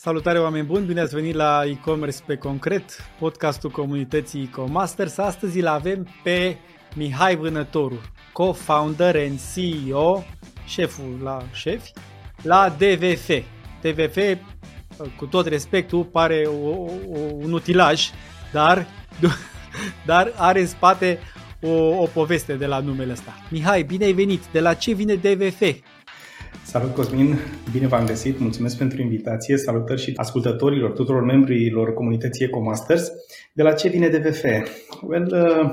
Salutare oameni buni, bine ați venit la e-commerce pe concret, podcastul comunității e-comasters. Astăzi îl avem pe Mihai Vânătoru, co-founder and CEO, șeful la șefi, la DVF. DVF, cu tot respectul, pare o, o, un utilaj, dar, dar are în spate o, o poveste de la numele ăsta. Mihai, bine ai venit! De la ce vine DVF? Salut Cosmin, bine v-am găsit, mulțumesc pentru invitație, salutări și ascultătorilor, tuturor membrilor comunității EcoMasters. De la ce vine DVF? Well, uh,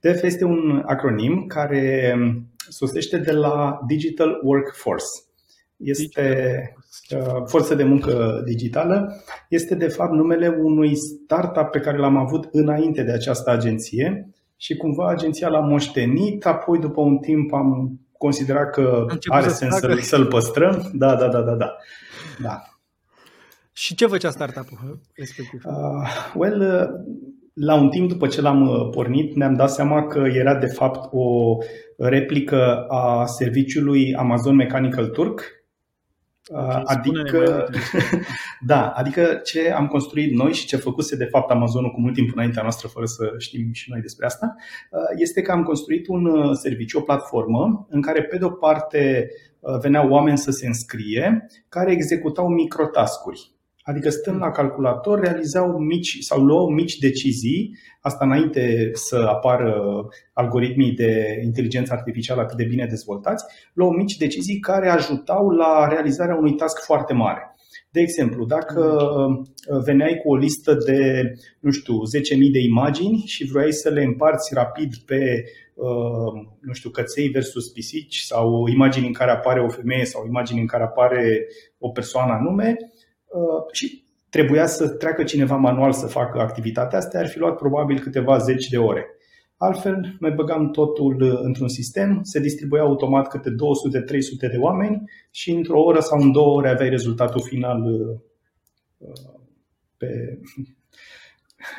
DVF este un acronim care sosește de la Digital Workforce. Este uh, forță de muncă digitală. Este de fapt numele unui startup pe care l-am avut înainte de această agenție și cumva agenția l-a moștenit, apoi după un timp am considera că are sens să-l, să-l păstrăm. Da, da, da, da, da. da. Și ce făcea startup-ul respectiv? Uh, well, uh, la un timp după ce l-am uh, pornit, ne-am dat seama că era de fapt o replică a serviciului Amazon Mechanical Turk, Okay, adică, da, adică ce am construit noi și ce făcuse de fapt Amazonul cu mult timp înaintea noastră, fără să știm și noi despre asta, este că am construit un serviciu, o platformă în care pe de-o parte veneau oameni să se înscrie, care executau microtascuri. Adică stând la calculator, realizau mici sau luau mici decizii, asta înainte să apară algoritmii de inteligență artificială atât de bine dezvoltați, luau mici decizii care ajutau la realizarea unui task foarte mare. De exemplu, dacă uh, veneai cu o listă de, nu știu, 10.000 de imagini și vrei să le împarți rapid pe, uh, nu știu, căței versus pisici sau imagini în care apare o femeie sau imagini în care apare o persoană anume, Uh, și trebuia să treacă cineva manual să facă activitatea asta, ar fi luat probabil câteva zeci de ore. Altfel, noi băgam totul uh, într-un sistem, se distribuia automat câte 200-300 de oameni și într-o oră sau în două ore aveai rezultatul final uh, pe,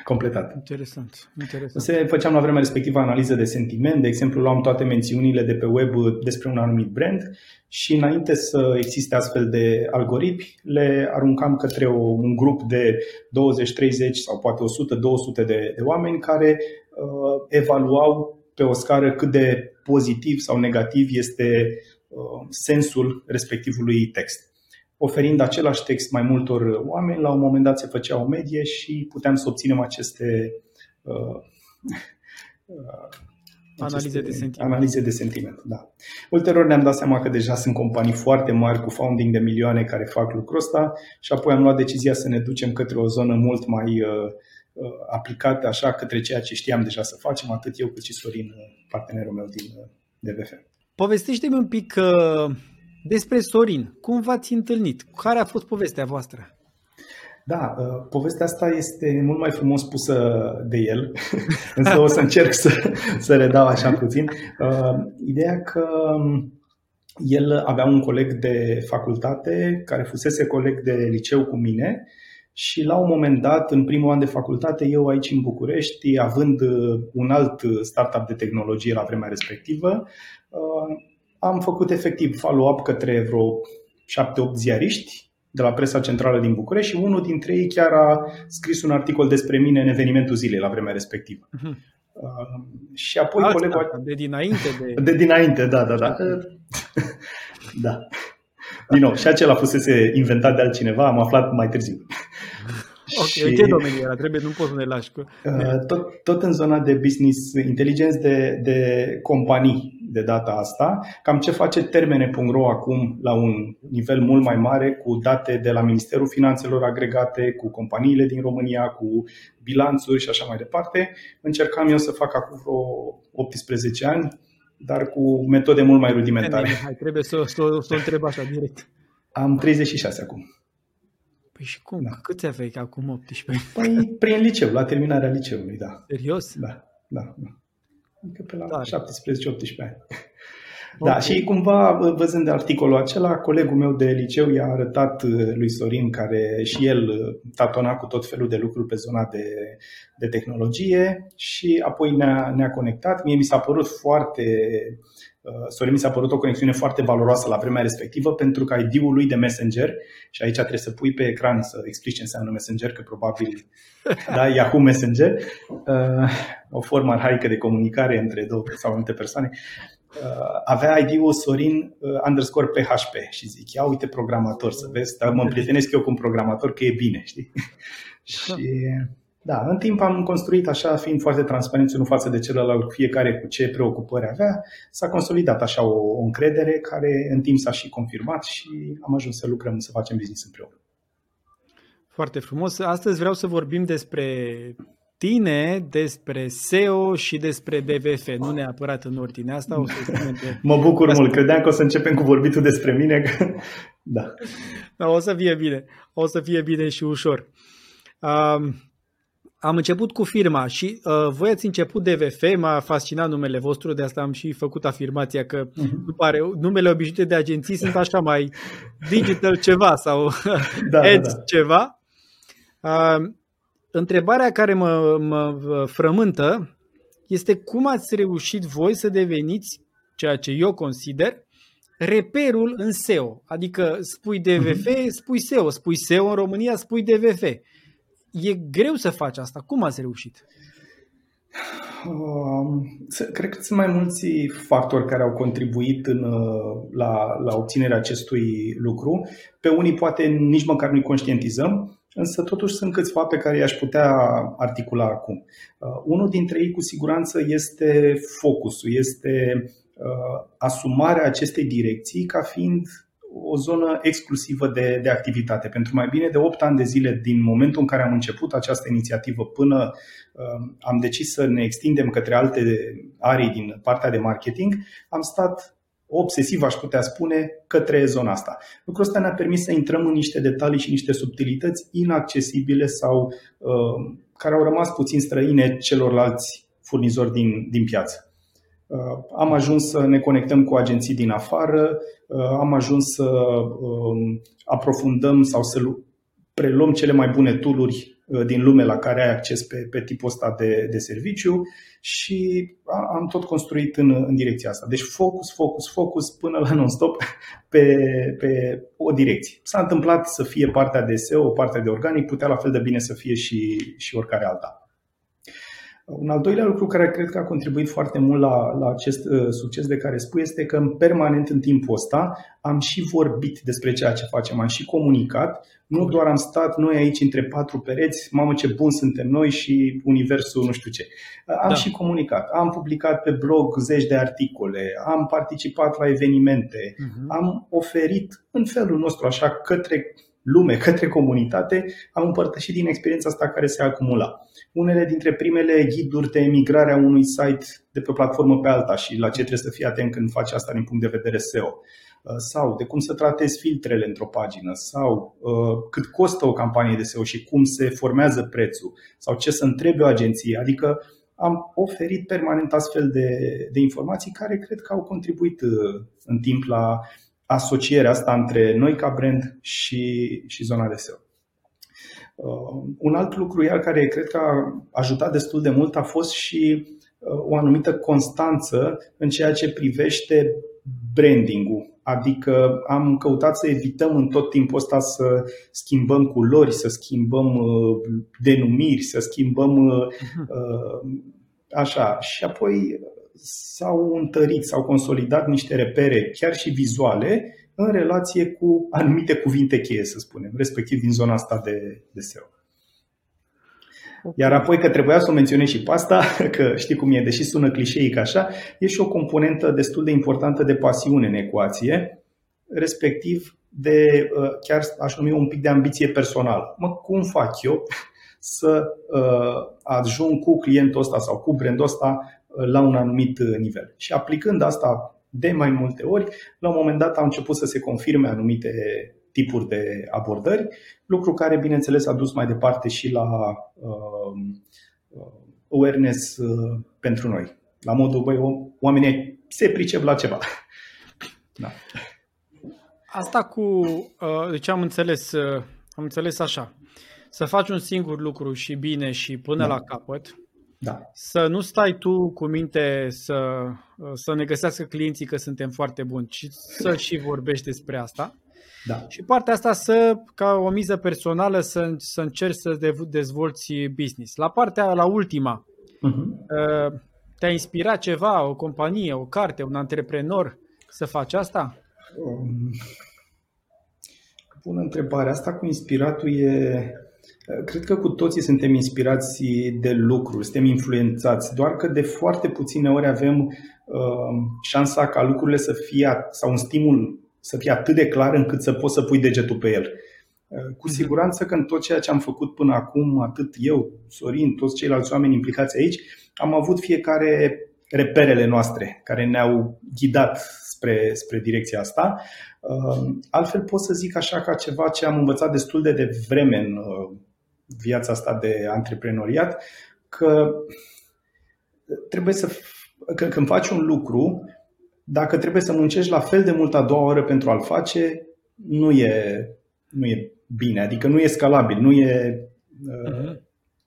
completat. Interesant. Interesant. Se făceam la vremea respectivă analiză de sentiment, de exemplu luam toate mențiunile de pe web despre un anumit brand și înainte să existe astfel de algoritmi, le aruncam către o, un grup de 20, 30 sau poate 100, 200 de, de oameni care uh, evaluau pe o scară cât de pozitiv sau negativ este uh, sensul respectivului text oferind același text mai multor oameni, la un moment dat se făcea o medie și puteam să obținem aceste uh, uh, analize de sentiment. Analize de sentiment, da. Ulterior ne-am dat seama că deja sunt companii foarte mari cu founding de milioane care fac lucrul ăsta și apoi am luat decizia să ne ducem către o zonă mult mai uh, uh aplicată așa către ceea ce știam deja să facem, atât eu cât și Sorin, partenerul meu din uh, DVF. Povestește-mi un pic uh, despre Sorin, cum v-ați întâlnit? Care a fost povestea voastră? Da, uh, povestea asta este mult mai frumos pusă de el, însă o să încerc să, să redau așa puțin. Uh, ideea că um, el avea un coleg de facultate care fusese coleg de liceu cu mine și la un moment dat, în primul an de facultate, eu aici în București, având uh, un alt startup de tehnologie la vremea respectivă, am făcut efectiv follow-up către vreo 7-8 ziariști de la presa centrală din București și unul dintre ei chiar a scris un articol despre mine în evenimentul zilei la vremea respectivă. Uh-huh. Uh, și apoi Asta, colegul... De dinainte? De... de dinainte, da, da, da. da. Din nou, și acela fusese inventat de altcineva, am aflat mai târziu. Ok, și, în ce domeniu era? Trebuie, nu poți să ne lași cu... Uh, tot, tot în zona de business intelligence de, de companii de data asta. Cam ce face termene.ro acum la un nivel mult mai mare cu date de la Ministerul Finanțelor agregate, cu companiile din România, cu bilanțuri și așa mai departe. Încercam eu să fac acum vreo 18 ani, dar cu metode mult mai rudimentare. Hai, trebuie să, să, să o întreb așa direct. Am 36 acum. Păi și cum? Da. Câți aveai acum 18? Păi prin liceu, la terminarea liceului, da. Serios? Da, da. da. Adică pe la da. 17-18 ani. Da, okay. și cumva, văzând articolul acela, colegul meu de liceu i-a arătat uh, lui Sorin, care și el uh, tatona cu tot felul de lucruri pe zona de, de tehnologie și apoi ne-a, ne-a conectat. Mie mi s-a părut foarte Uh, Sorin mi s-a părut o conexiune foarte valoroasă la vremea respectivă pentru că ID-ul lui de Messenger, și aici trebuie să pui pe ecran să explici ce înseamnă Messenger, că probabil da, Yahoo Messenger, uh, o formă arhaică de comunicare între două sau multe persoane, uh, avea ID-ul Sorin underscore PHP și zic, ia uite programator să vezi, dar mă împrietenesc eu cu un programator că e bine, știi? și da, în timp am construit așa, fiind foarte transparenți unul față de celălalt, fiecare cu ce preocupări avea, s-a consolidat așa o, o încredere care în timp s-a și confirmat și am ajuns să lucrăm, să facem business împreună. Foarte frumos. Astăzi vreau să vorbim despre tine, despre SEO și despre BVF, nu neapărat în ordine asta. O să de... mă bucur mult, credeam că o să începem cu vorbitul despre mine. Că... da. da. O să fie bine, o să fie bine și ușor. Um, am început cu firma și uh, voi ați început DVF, m-a fascinat numele vostru, de asta am și făcut afirmația că uh-huh. nu pare, numele obișnuite de agenții sunt așa mai digital ceva sau da, ads da, da. ceva. Uh, întrebarea care mă, mă frământă este cum ați reușit voi să deveniți ceea ce eu consider reperul în SEO. Adică spui DVF, uh-huh. Mhm. spui SEO, spui SEO în România, spui DVF e greu să faci asta. Cum ați reușit? Um, cred că sunt mai mulți factori care au contribuit în, uh, la, la obținerea acestui lucru. Pe unii poate nici măcar nu-i conștientizăm, însă totuși sunt câțiva pe care i-aș putea articula acum. Uh, unul dintre ei cu siguranță este focusul, este uh, asumarea acestei direcții ca fiind o zonă exclusivă de, de activitate. Pentru mai bine de 8 ani de zile, din momentul în care am început această inițiativă până uh, am decis să ne extindem către alte arii din partea de marketing, am stat obsesiv, aș putea spune, către zona asta. Lucrul ăsta ne-a permis să intrăm în niște detalii și niște subtilități inaccesibile sau uh, care au rămas puțin străine celorlalți furnizori din, din piață. Uh, am ajuns să ne conectăm cu agenții din afară, uh, am ajuns să um, aprofundăm sau să preluăm cele mai bune tooluri uh, din lume la care ai acces pe, pe tipul ăsta de, de serviciu și am tot construit în, în direcția asta. Deci focus, focus, focus până la non-stop pe, pe o direcție. S-a întâmplat să fie partea de SEO, partea de organic, putea la fel de bine să fie și, și oricare alta. Un al doilea lucru care cred că a contribuit foarte mult la, la acest uh, succes de care spui este că în permanent în timpul ăsta am și vorbit despre ceea ce facem, am și comunicat, nu doar am stat noi aici între patru pereți, mamă ce bun suntem noi și universul nu știu ce. Am da. și comunicat, am publicat pe blog zeci de articole, am participat la evenimente, uh-huh. am oferit în felul nostru așa către lume, către comunitate, am împărtășit din experiența asta care se acumula. Unele dintre primele ghiduri de emigrare a unui site de pe o platformă pe alta și la ce trebuie să fii atent când faci asta din punct de vedere SEO uh, sau de cum să tratezi filtrele într-o pagină sau uh, cât costă o campanie de SEO și cum se formează prețul sau ce să întrebe o agenție. Adică am oferit permanent astfel de, de informații care cred că au contribuit uh, în timp la asocierea asta între noi ca brand și, și zona de SEO. Uh, un alt lucru iar care cred că a ajutat destul de mult a fost și uh, o anumită constanță în ceea ce privește branding-ul. Adică am căutat să evităm în tot timpul ăsta să schimbăm culori, să schimbăm uh, denumiri, să schimbăm mhm. așa. Și apoi s-au întărit, s-au consolidat niște repere, chiar și vizuale, în relație cu anumite cuvinte cheie, să spunem, respectiv din zona asta de, de SEO. Iar apoi că trebuia să o menționez și pe asta, că știi cum e, deși sună clișeic așa, e și o componentă destul de importantă de pasiune în ecuație, respectiv de, uh, chiar aș numi un pic de ambiție personală. Mă, cum fac eu să uh, ajung cu clientul ăsta sau cu brandul ăsta la un anumit uh, nivel. Și aplicând asta de mai multe ori, la un moment dat au început să se confirme anumite tipuri de abordări, lucru care, bineînțeles, a dus mai departe și la uh, awareness uh, pentru noi. La modul, băi, oamenii se pricep la ceva. Da. Asta cu, uh, deci am înțeles, uh, am înțeles așa, să faci un singur lucru și bine și până da. la capăt, da. să nu stai tu cu minte să, uh, să ne găsească clienții că suntem foarte buni, ci să și vorbești despre asta. Da. Și partea asta să, ca o miză personală, să, să încerci să dezvolți business. La partea, la ultima, uh-huh. te-a inspirat ceva, o companie, o carte, un antreprenor să faci asta? Um, bună întrebare. Asta cu inspiratul e... Cred că cu toții suntem inspirați de lucruri, suntem influențați, doar că de foarte puține ori avem uh, șansa ca lucrurile să fie, sau un stimul să fie atât de clar încât să poți să pui degetul pe el. Uh, cu mhm. siguranță că în tot ceea ce am făcut până acum, atât eu, Sorin, toți ceilalți oameni implicați aici, am avut fiecare reperele noastre care ne-au ghidat spre, spre direcția asta. Uh, altfel pot să zic așa ca ceva ce am învățat destul de devreme în uh, viața asta de antreprenoriat, că trebuie să că când faci un lucru, dacă trebuie să muncești la fel de mult a doua oră pentru a-l face, nu e, nu e bine, adică nu e scalabil, nu e, uh-huh.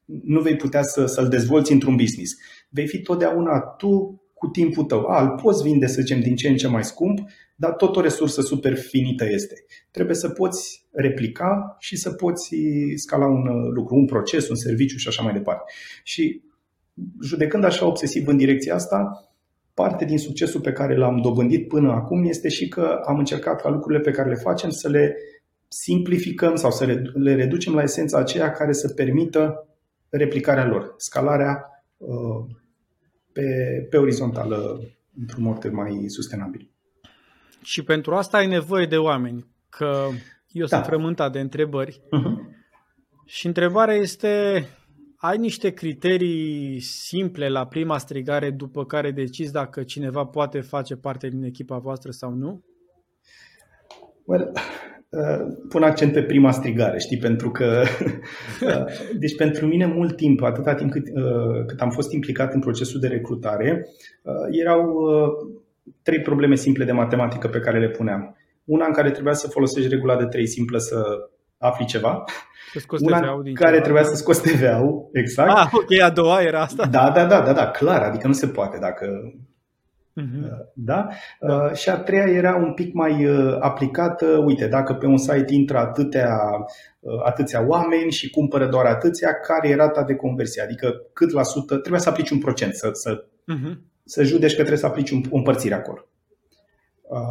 nu vei putea să, să-l dezvolți într-un business. Vei fi totdeauna tu cu timpul tău. A, îl poți vinde, să zicem, din ce în ce mai scump, dar tot o resursă super finită este. Trebuie să poți replica și să poți scala un uh, lucru, un proces, un serviciu și așa mai departe. Și judecând așa obsesiv în direcția asta, parte din succesul pe care l-am dobândit până acum este și că am încercat ca lucrurile pe care le facem să le simplificăm sau să le reducem la esența aceea care să permită replicarea lor, scalarea uh, pe, pe orizontală într-un mod mai sustenabil. Și pentru asta ai nevoie de oameni, că eu da. sunt frământat de întrebări. Uh-huh. Și întrebarea este, ai niște criterii simple la prima strigare după care decizi dacă cineva poate face parte din echipa voastră sau nu? Well, Uh, pun accent pe prima strigare, știi, pentru că uh, deci pentru mine mult timp, atâta timp cât, uh, cât am fost implicat în procesul de recrutare, erau trei probleme simple de matematică pe care le puneam. Una în care trebuia să folosești regula de trei simplă să afli ceva. Una în care ceva, trebuia da? să scoți TVA-ul, exact. Ah, ok, a doua era asta. Da, da, da, da, da, clar, adică nu se poate dacă Uh-huh. Da? da? Și a treia era un pic mai uh, aplicată. Uite, dacă pe un site intră atâtea, uh, atâția oameni și cumpără doar atâția, care e rata de conversie? Adică cât la sută? Trebuie să aplici un procent, să, să, uh-huh. Să judeci că trebuie să aplici un, o împărțire acolo.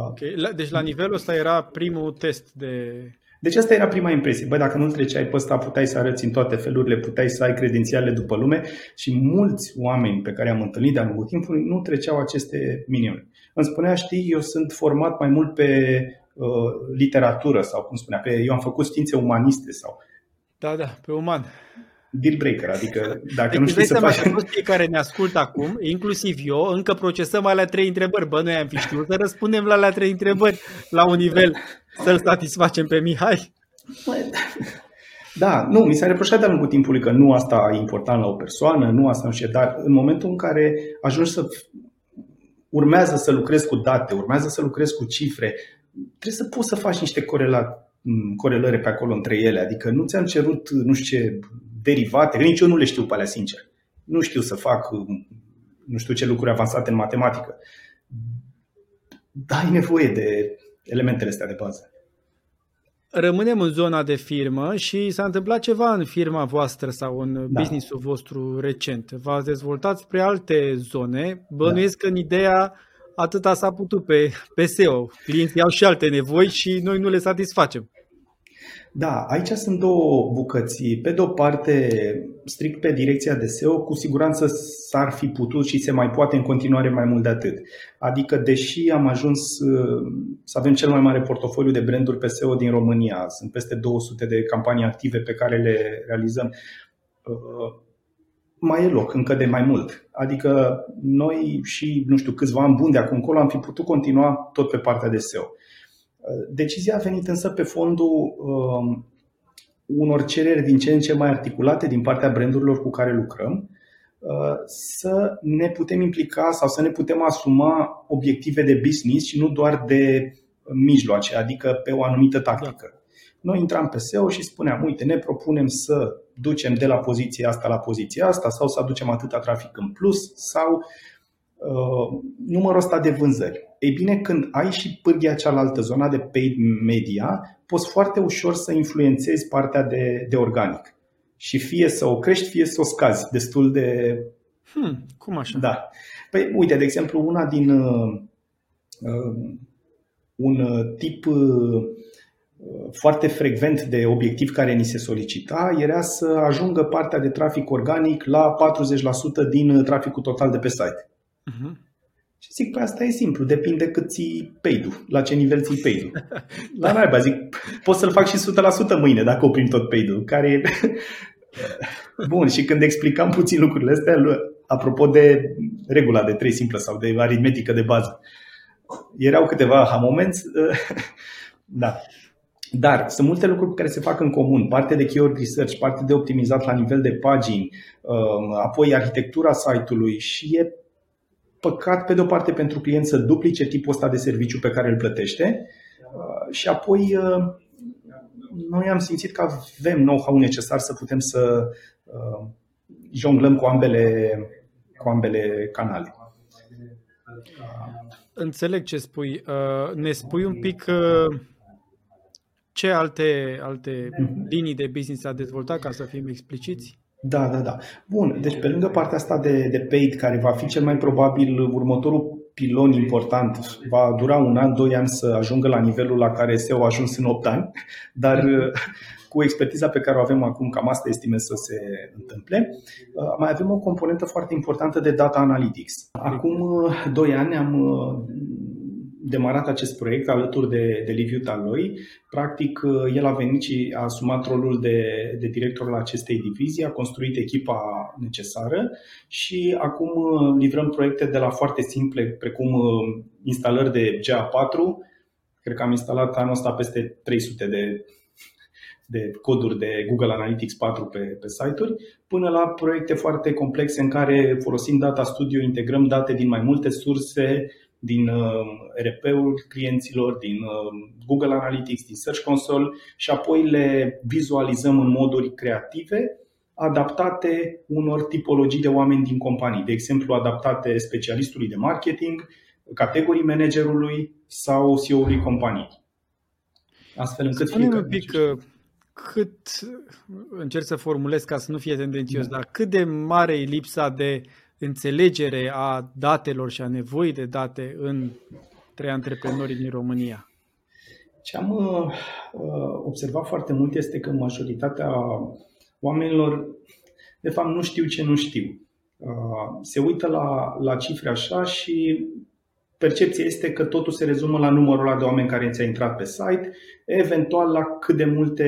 Okay. Deci la nivelul ăsta era primul test de deci asta era prima impresie. Băi, dacă nu treceai pe ăsta, puteai să arăți în toate felurile, puteai să ai credențiale după lume și mulți oameni pe care am întâlnit de-a lungul timpului nu treceau aceste minime. Îmi spunea, știi, eu sunt format mai mult pe uh, literatură sau cum spunea, pe, eu am făcut științe umaniste sau... Da, da, pe uman deal breaker, adică dacă deci nu știi să faci... Toți cei care ne ascultă acum, inclusiv eu, încă procesăm alea trei întrebări. Bă, noi am fi știut să răspundem la alea trei întrebări la un nivel să-l satisfacem pe Mihai. Da, nu, mi s-a reproșat de-a lungul timpului că nu asta e important la o persoană, nu asta nu știu, dar în momentul în care ajungi să urmează să lucrezi cu date, urmează să lucrezi cu cifre, trebuie să poți să faci niște corela, corelări pe acolo între ele. Adică nu ți-am cerut, nu știu ce, derivate, că nici eu nu le știu pe alea, sincer. Nu știu să fac nu știu ce lucruri avansate în matematică. Dar ai nevoie de elementele astea de bază. Rămânem în zona de firmă și s-a întâmplat ceva în firma voastră sau în da. businessul vostru recent. V-ați dezvoltat spre alte zone. Bănuiesc da. că în ideea atâta s-a putut pe, pe SEO. Clienții au și alte nevoi și noi nu le satisfacem. Da, aici sunt două bucăți. Pe de o parte, strict pe direcția de SEO, cu siguranță s-ar fi putut și se mai poate în continuare mai mult de atât. Adică, deși am ajuns uh, să avem cel mai mare portofoliu de branduri pe SEO din România, sunt peste 200 de campanii active pe care le realizăm, uh, mai e loc încă de mai mult. Adică noi și, nu știu, câțiva ani buni de acum încolo am fi putut continua tot pe partea de SEO. Decizia a venit însă pe fondul um, unor cereri din ce în ce mai articulate din partea brandurilor cu care lucrăm, să ne putem implica sau să ne putem asuma obiective de business și nu doar de mijloace, adică pe o anumită tactică. Da. Noi intram pe SEO și spuneam, uite, ne propunem să ducem de la poziția asta la poziția asta sau să aducem atâta trafic în plus sau uh, numărul ăsta de vânzări. Ei bine, când ai și pârghia cealaltă, zona de paid media, poți foarte ușor să influențezi partea de, de organic. Și fie să o crești, fie să o scazi. Destul de. Hmm, cum așa? Da. Păi, uite, de exemplu, una din. Uh, uh, un tip uh, foarte frecvent de obiectiv care ni se solicita era să ajungă partea de trafic organic la 40% din traficul total de pe site. Uh-huh. Și zic, păi asta e simplu, depinde cât ții paid la ce nivel ții paid La naiba, zic, pot să-l fac și 100% mâine dacă oprim tot paid care e... Bun, și când explicam puțin lucrurile astea, apropo de regula de 3 simplă sau de aritmetică de bază, erau câteva aha momenți, da. Dar sunt multe lucruri care se fac în comun. Parte de keyword research, parte de optimizat la nivel de pagini, um, apoi arhitectura site-ului și e păcat pe de o parte pentru client să duplice tipul ăsta de serviciu pe care îl plătește uh, și apoi uh, noi am simțit că avem know-how necesar să putem să uh, jonglăm cu ambele, cu ambele canale. Înțeleg ce spui. Ne spui un pic ce alte, alte mhm. linii de business a dezvoltat, ca să fim expliciți? Da, da, da. Bun, deci pe lângă partea asta de, de paid, care va fi cel mai probabil următorul pilon important, va dura un an, doi ani să ajungă la nivelul la care SEO a ajuns în 8 ani, dar mhm. cu expertiza pe care o avem acum, cam asta estimez să se întâmple. Mai avem o componentă foarte importantă de data analytics. Acum 2 ani am demarat acest proiect alături de, de Liviu Taloi. Practic, el a venit și a asumat rolul de, de director la acestei divizii, a construit echipa necesară și acum livrăm proiecte de la foarte simple, precum uh, instalări de GA4. Cred că am instalat anul ăsta peste 300 de de coduri de Google Analytics 4 pe, pe site-uri, până la proiecte foarte complexe în care, folosind Data Studio, integrăm date din mai multe surse, din uh, RP-ul clienților, din uh, Google Analytics, din Search Console și apoi le vizualizăm în moduri creative adaptate unor tipologii de oameni din companii, de exemplu adaptate specialistului de marketing, categorii managerului sau CEO-ului companiei. Astfel încât Spune un pic uh, cât, încerc să formulez ca să nu fie tendențios, da. dar cât de mare e lipsa de înțelegere a datelor și a nevoii de date în trei antreprenori din România? Ce am uh, observat foarte mult este că majoritatea oamenilor, de fapt, nu știu ce nu știu. Uh, se uită la, la cifre așa și percepția este că totul se rezumă la numărul ăla de oameni care ți-a intrat pe site, eventual la cât de multe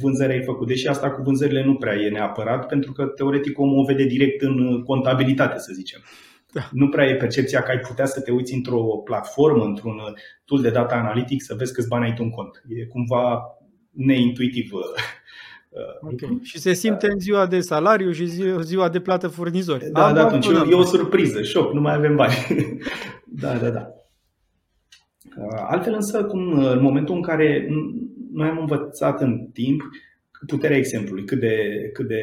vânzări ai făcut. Deși asta cu vânzările nu prea e neapărat, pentru că teoretic omul o vede direct în contabilitate, să zicem. Da. Nu prea e percepția că ai putea să te uiți într-o platformă, într-un tool de data analytic, să vezi câți bani ai tu în cont. E cumva neintuitiv Uh, okay. Și se simte în ziua de salariu și ziua de plată furnizori. Da, Am da, atunci e o surpriză, șoc, nu mai avem bani. da, da, da. Uh, altfel însă, cum uh, în momentul în care noi am învățat în timp puterea exemplului, cât de, cât de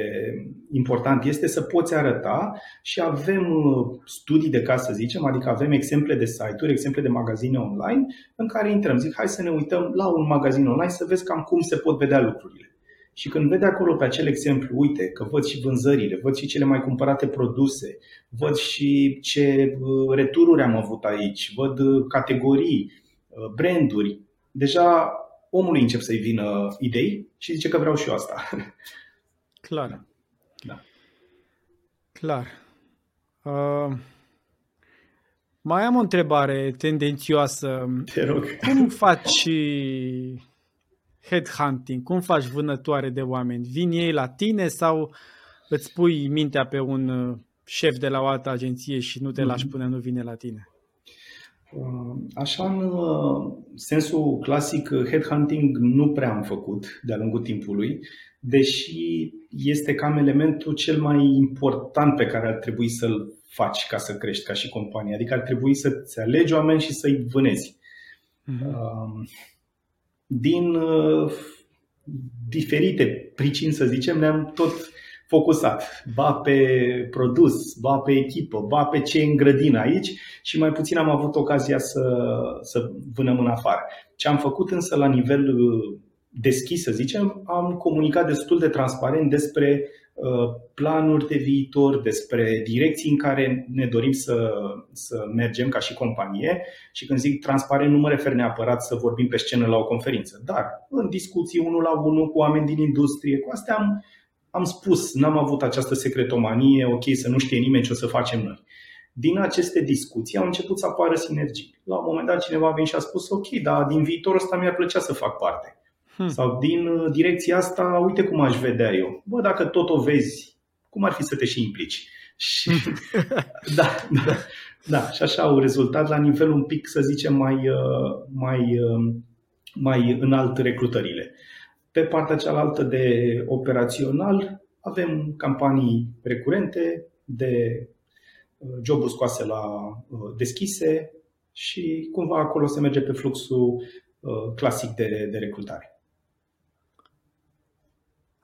important este să poți arăta și avem studii de caz, să zicem, adică avem exemple de site-uri, exemple de magazine online în care intrăm. Zic, hai să ne uităm la un magazin online să vezi cam cum se pot vedea lucrurile. Și când vede acolo pe acel exemplu, uite, că văd și vânzările, văd și cele mai cumpărate produse, văd și ce uh, retururi am avut aici, văd uh, categorii, uh, branduri, deja omului încep să-i vină idei și zice că vreau și eu asta. Clar. Da. Clar. Uh, mai am o întrebare tendențioasă. Te rog. Cum faci headhunting? Cum faci vânătoare de oameni? Vin ei la tine sau îți pui mintea pe un uh, șef de la o altă agenție și nu te lași mhm. până nu vine la tine? Uh, așa, în uh, sensul clasic, headhunting nu prea am făcut de-a lungul timpului, deși este cam elementul cel mai important pe care ar trebui să-l faci ca să crești ca și companie. Adică ar trebui să-ți alegi oameni și să-i vânezi. Uh-huh. Din uh, diferite pricini, să zicem, ne-am tot focusat. Ba pe produs, ba pe echipă, ba pe ce în grădină aici și mai puțin am avut ocazia să, să vânăm în afară. Ce am făcut însă la nivel uh, deschis, să zicem, am comunicat destul de transparent despre uh, planuri de viitor, despre direcții în care ne dorim să, să mergem ca și companie și când zic transparent nu mă refer neapărat să vorbim pe scenă la o conferință, dar în discuții unul la unul cu oameni din industrie, cu astea am, am spus, n-am avut această secretomanie, ok, să nu știe nimeni ce o să facem noi. Din aceste discuții au început să apară sinergii. La un moment dat cineva a venit și a spus, ok, dar din viitorul ăsta mi-ar plăcea să fac parte. Hmm. Sau din uh, direcția asta, uite cum aș vedea eu. Bă, dacă tot o vezi, cum ar fi să te și implici? Și, hmm. da, da, da, și așa au rezultat la nivel un pic, să zicem, mai, uh, mai, uh, mai înalt recrutările. Pe partea cealaltă de operațional avem campanii recurente de joburi scoase la deschise și cumva acolo se merge pe fluxul clasic de, de recrutare.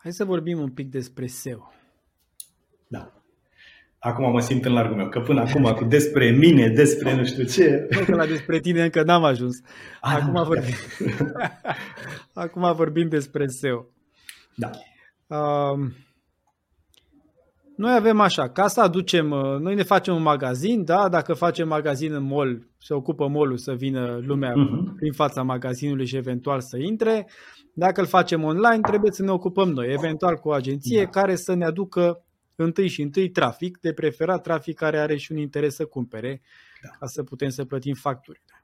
Hai să vorbim un pic despre SEO. Da. Acum mă simt în largul meu, că până acum cu despre mine, despre nu știu ce. Nu că la despre tine încă n-am ajuns. Ah, acum, da. vorbim... acum vorbim despre SEO. Da. Uh, noi avem așa, ca să aducem, uh, noi ne facem un magazin, da? Dacă facem magazin în mall, se ocupă mall să vină lumea uh-huh. prin fața magazinului și eventual să intre. Dacă îl facem online, trebuie să ne ocupăm noi, eventual cu o agenție da. care să ne aducă întâi și întâi trafic, de preferat trafic care are și un interes să cumpere, da. ca să putem să plătim facturile.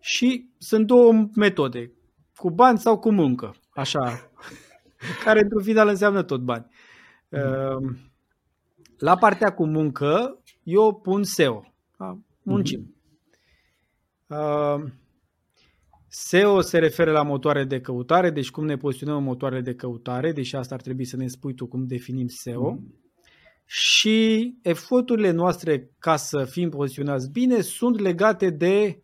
Și sunt două metode, cu bani sau cu muncă, așa, care într-un final înseamnă tot bani. Uh, la partea cu muncă, eu pun SEO. Da? Muncim. Uh, SEO se referă la motoare de căutare, deci cum ne poziționăm în motoarele de căutare, deși asta ar trebui să ne spui tu cum definim SEO. Mm. Și eforturile noastre ca să fim poziționați bine sunt legate de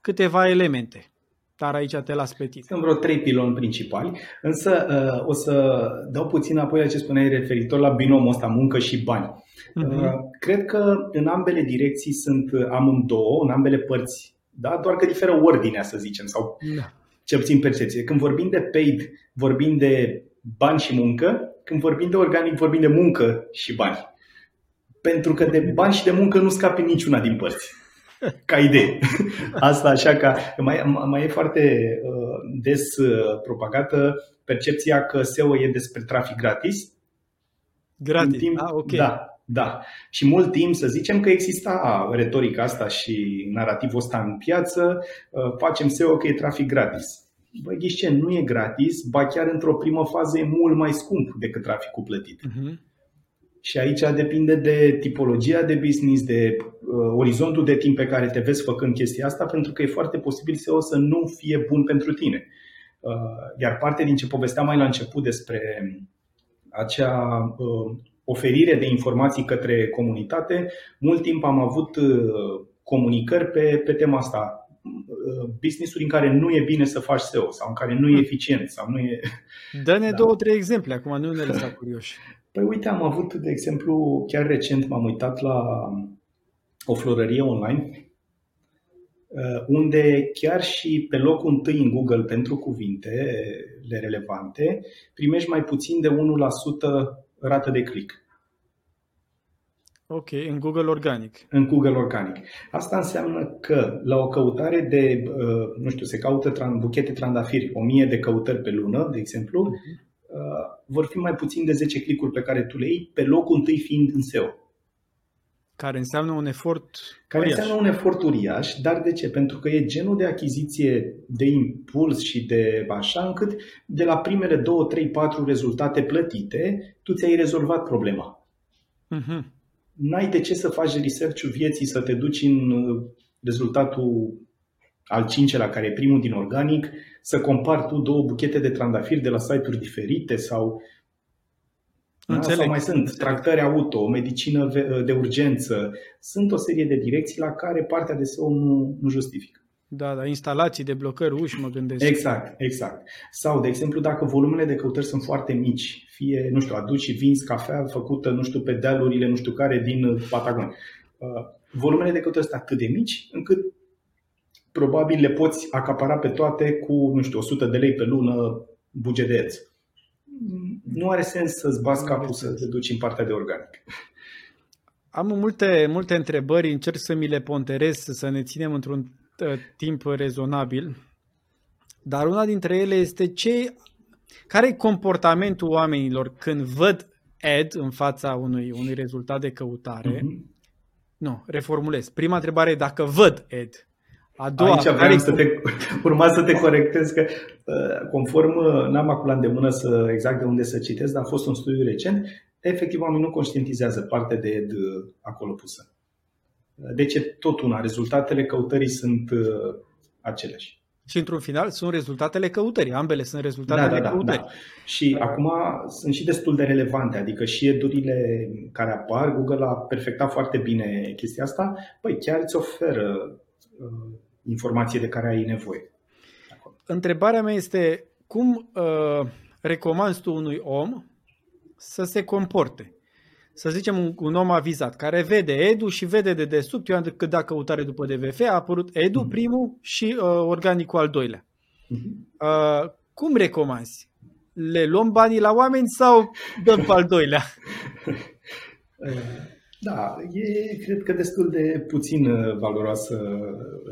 câteva elemente. Dar aici te las pe tine. Sunt vreo trei piloni principali, însă uh, o să dau puțin apoi la ce spuneai referitor la binomul ăsta, muncă și bani. Uh-huh. Cred că în ambele direcții sunt amândouă, în ambele părți da? doar că diferă ordinea, să zicem, sau da. cel puțin percepție. Când vorbim de paid, vorbim de bani și muncă, când vorbim de organic, vorbim de muncă și bani. Pentru că de bani și de muncă nu scapi niciuna din părți. Ca idee. Asta așa că mai, mai e foarte uh, des uh, propagată percepția că SEO e despre trafic gratis. Gratis, timp, ah, ok. Da, da. Și mult timp să zicem că exista retorica asta și narativul ăsta în piață, uh, facem SEO că e trafic gratis. Băi, ce, nu e gratis, ba chiar într-o primă fază e mult mai scump decât traficul plătit. Uh-huh. Și aici depinde de tipologia de business, de uh, orizontul de timp pe care te vezi făcând chestia asta, pentru că e foarte posibil SEO să nu fie bun pentru tine. Uh, iar parte din ce povesteam mai la început despre acea uh, oferire de informații către comunitate, mult timp am avut uh, comunicări pe, pe tema asta. Uh, business-uri în care nu e bine să faci SEO sau în care nu e hmm. eficient sau nu e. Dă-ne da. două, trei exemple, acum nu ne lăsa curioși. Păi uite, am avut, de exemplu, chiar recent m-am uitat la o florărie online uh, unde chiar și pe locul întâi în Google pentru cuvintele relevante primești mai puțin de 1% rată de click. Ok, în Google Organic. În Google Organic. Asta înseamnă că la o căutare de, uh, nu știu, se caută buchete trandafiri, 1000 de căutări pe lună, de exemplu, uh-huh. Vor fi mai puțin de 10 clicuri pe care tu le iei, pe locul întâi fiind în SEO. Care înseamnă un efort Care uriaș. înseamnă un efort uriaș, dar de ce? Pentru că e genul de achiziție de impuls și de așa încât de la primele 2, 3, 4 rezultate plătite, tu ți-ai rezolvat problema. Uh-huh. N-ai de ce să faci research-ul vieții, să te duci în uh, rezultatul al cincelea, care e primul din organic, să compari tu două buchete de trandafiri de la site-uri diferite sau Da? Sau mai sunt tractări auto, medicină de urgență. Sunt o serie de direcții la care partea de SEO nu, nu justifică. Da, da, instalații de blocări uși, mă gândesc. Exact, exact. Sau, de exemplu, dacă volumele de căutări sunt foarte mici, fie, nu știu, aduci și vinzi cafea făcută, nu știu, pe dealurile, nu știu care, din Patagon. Uh, volumele de căutări sunt atât de mici încât probabil le poți acapara pe toate cu, nu știu, 100 de lei pe lună buget de ads. Nu are sens să-ți bați capul să te duci în partea de organic. Am multe, multe întrebări, încerc să mi le ponterez, să ne ținem într-un uh, timp rezonabil. Dar una dintre ele este ce, care e comportamentul oamenilor când văd ad în fața unui, unui rezultat de căutare. Uh-huh. Nu, reformulez. Prima întrebare e dacă văd ad. A doua, Aici vreau să te, urma să te corectez că uh, conform, uh, n-am acum la îndemână să, exact de unde să citesc, dar a fost un studiu recent, efectiv oamenii nu conștientizează partea de ed uh, acolo pusă. Deci e tot una, rezultatele căutării sunt aceleași. Și într-un final sunt rezultatele căutării, ambele sunt rezultatele da, da, da, căutării. Da. Și da. acum sunt și destul de relevante, adică și edurile care apar, Google a perfectat foarte bine chestia asta, păi chiar îți oferă informație de care ai nevoie. Întrebarea mea este cum uh, recomanzi tu unui om să se comporte? Să zicem un, un om avizat care vede Edu și vede de desubt, eu am cât da căutare după DVF, a apărut Edu mm-hmm. primul și uh, organicul al doilea. Mm-hmm. Uh, cum recomanzi? Le luăm banii la oameni sau dăm pe al doilea? Da, e cred că destul de puțin uh, valoroasă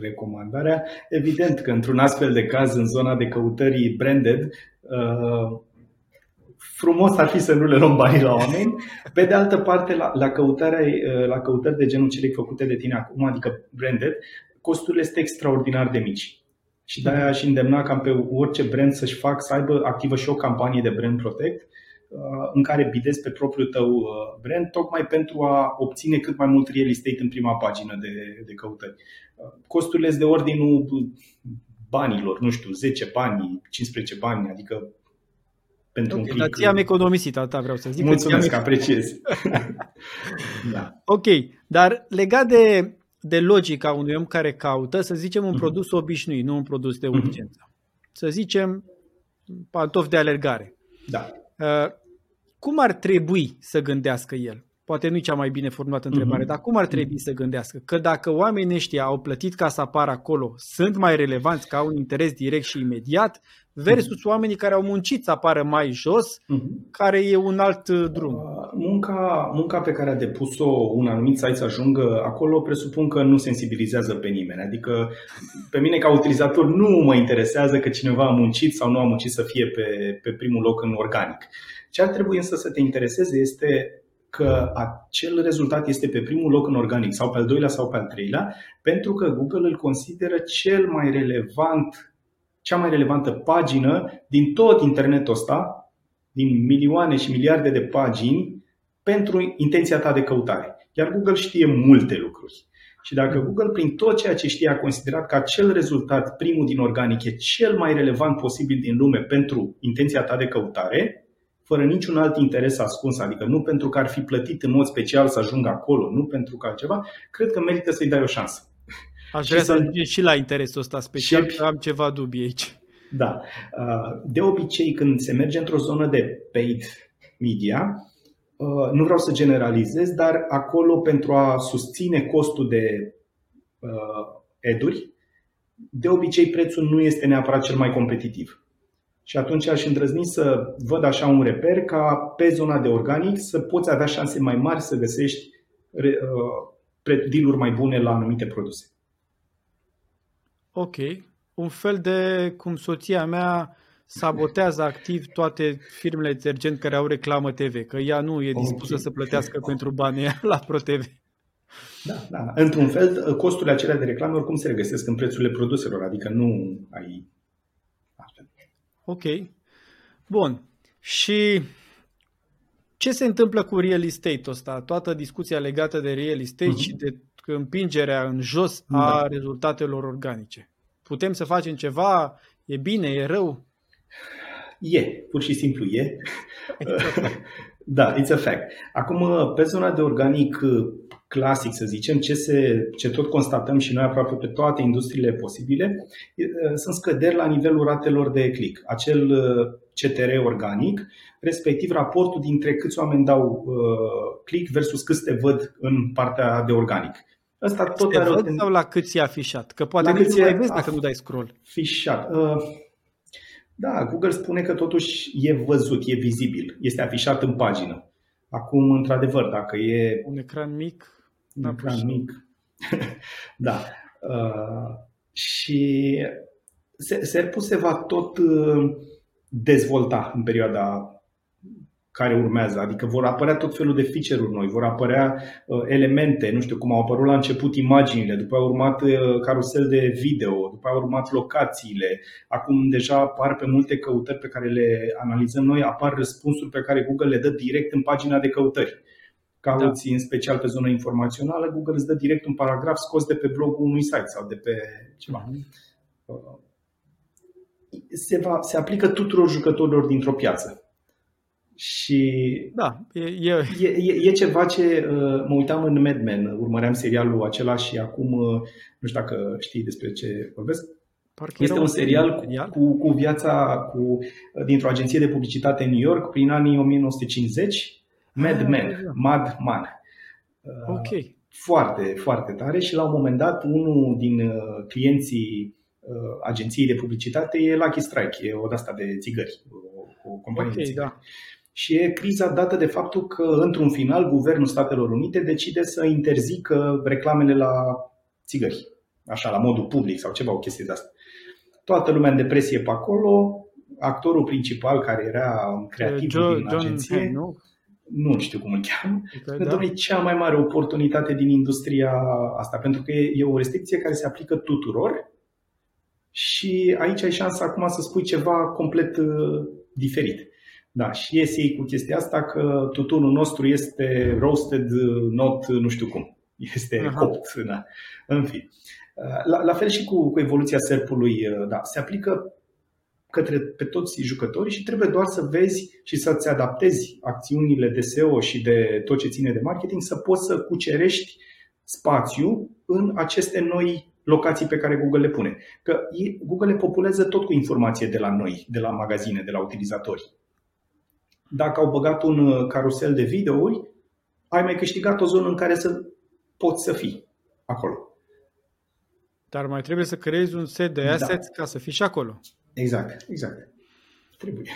recomandarea. Evident că într-un astfel de caz, în zona de căutării branded, uh, frumos ar fi să nu le luăm banii la oameni. Pe de altă parte, la, la, căutare, uh, la căutări de genul cele făcute de tine acum, adică branded, costurile sunt extraordinar de mici. Și de-aia aș îndemna ca pe orice brand să-și facă, să aibă activă și o campanie de brand protect, Uh, în care bidezi pe propriul tău uh, brand, tocmai pentru a obține cât mai mult real estate în prima pagină de, de căutări. Uh, costurile sunt de ordinul banilor, nu știu, 10 bani, 15 bani, adică pentru okay, un click. Dar ți-am economisit, asta vreau să zic. Mulțumesc, că apreciez. da. Ok, dar legat de, de logica unui om care caută, să zicem un mm-hmm. produs obișnuit, nu un produs de mhm. urgență. Mm-hmm. Să zicem pantofi de alergare. Da. Uh, cum ar trebui să gândească el? Poate nu e cea mai bine formulată întrebare, mm-hmm. dar cum ar trebui să gândească? Că dacă oamenii ăștia au plătit ca să apară acolo, sunt mai relevanți ca un interes direct și imediat, versus mm-hmm. oamenii care au muncit să apară mai jos, mm-hmm. care e un alt uh, drum. Uh, munca, munca pe care a depus-o un anumit site să ajungă acolo presupun că nu sensibilizează pe nimeni. Adică pe mine ca utilizator nu mă interesează că cineva a muncit sau nu a muncit să fie pe, pe primul loc în organic. Ce ar trebui însă să te intereseze este că acel rezultat este pe primul loc în organic sau pe al doilea sau pe al treilea, pentru că Google îl consideră cel mai relevant, cea mai relevantă pagină din tot internetul ăsta, din milioane și miliarde de pagini, pentru intenția ta de căutare. Iar Google știe multe lucruri. Și dacă Google, prin tot ceea ce știe, a considerat că acel rezultat, primul din organic, e cel mai relevant posibil din lume pentru intenția ta de căutare, fără niciun alt interes ascuns, adică nu pentru că ar fi plătit în mod special să ajungă acolo, nu pentru că altceva, cred că merită să-i dai o șansă. Aș vrea să ajungem și la interesul ăsta special, și... că am ceva dubii aici. Da. Uh, de obicei, când se merge într-o zonă de paid media, uh, nu vreau să generalizez, dar acolo pentru a susține costul de uh, eduri, de obicei prețul nu este neapărat cel mai competitiv. Și atunci aș îndrăzni să văd așa un reper ca pe zona de organic să poți avea șanse mai mari să găsești uh, deal mai bune la anumite produse. Ok. Un fel de cum soția mea sabotează activ toate firmele detergent care au reclamă TV, că ea nu e dispusă okay. să plătească pentru banii la ProTV. Da, da. Într-un fel, costurile acelea de reclamă oricum se regăsesc în prețurile produselor, adică nu ai Ok. Bun. Și ce se întâmplă cu real estate-ul ăsta? Toată discuția legată de real estate uh-huh. și de împingerea în jos a da. rezultatelor organice. Putem să facem ceva? E bine? E rău? E, pur și simplu e. da, it's a fact. Acum, pe zona de organic clasic, să zicem, ce, se, ce tot constatăm și noi aproape pe toate industriile posibile, sunt scăderi la nivelul ratelor de click. Acel CTR organic, respectiv raportul dintre câți oameni dau uh, click versus câți te văd în partea de organic. Asta tot te are văd o... sau la cât e afișat? Că poate la nici nu mai vezi dacă nu dai scroll. Afișat. Uh, da, Google spune că totuși e văzut, e vizibil, este afișat în pagină. Acum, într-adevăr, dacă e... Un ecran mic? Un ecran mic. da. Uh, și Serpus se va tot uh, dezvolta în perioada care urmează. Adică vor apărea tot felul de feature-uri noi, vor apărea uh, elemente, nu știu cum au apărut la început imaginile, după a urmat uh, carusel de video, după a urmat locațiile. Acum deja apar pe multe căutări pe care le analizăm noi, apar răspunsuri pe care Google le dă direct în pagina de căutări. Cauți da. în special pe zona informațională, Google îți dă direct un paragraf scos de pe blogul unui site sau de pe ceva. Mm-hmm. Se, va, se aplică tuturor jucătorilor dintr-o piață și da, e, e... E, e, e ceva ce uh, mă uitam în Mad Men, urmăream serialul acela și acum uh, nu știu dacă știi despre ce vorbesc. Parcă este un serial cu, cu, cu viața cu, uh, dintr-o agenție de publicitate în New York prin anii 1950, Mad ah, Men, da. Mad Man. Ok. Foarte, foarte tare și la un moment dat unul din clienții agenției de publicitate e Lucky Strike, e o de asta de țigări, o, o companie okay, de țigări. Da și e criza dată de faptul că, într-un final, Guvernul Statelor Unite decide să interzică reclamele la țigări, așa, la modul public sau ceva, o chestie de asta. Toată lumea în depresie pe acolo, actorul principal care era creativ Joe, din John agenție, Penn, nu? Nu știu cum îl cheamă, okay, da. e cea mai mare oportunitate din industria asta, pentru că e o restricție care se aplică tuturor și aici ai șansa acum să spui ceva complet uh, diferit. Da, și ies ei cu chestia asta că tutunul nostru este roasted, not nu știu cum. Este Aha. copt. Da. În fin. La, la fel și cu, cu evoluția serpului, da, se aplică către pe toți jucătorii și trebuie doar să vezi și să-ți adaptezi acțiunile de SEO și de tot ce ține de marketing să poți să cucerești spațiu în aceste noi locații pe care Google le pune. Că Google le populează tot cu informație de la noi, de la magazine, de la utilizatori dacă au băgat un uh, carusel de videouri, ai mai câștigat o zonă în care să poți să fii acolo. Dar mai trebuie să creezi un set de da. assets da. ca să fii și acolo. Exact, exact. Trebuie.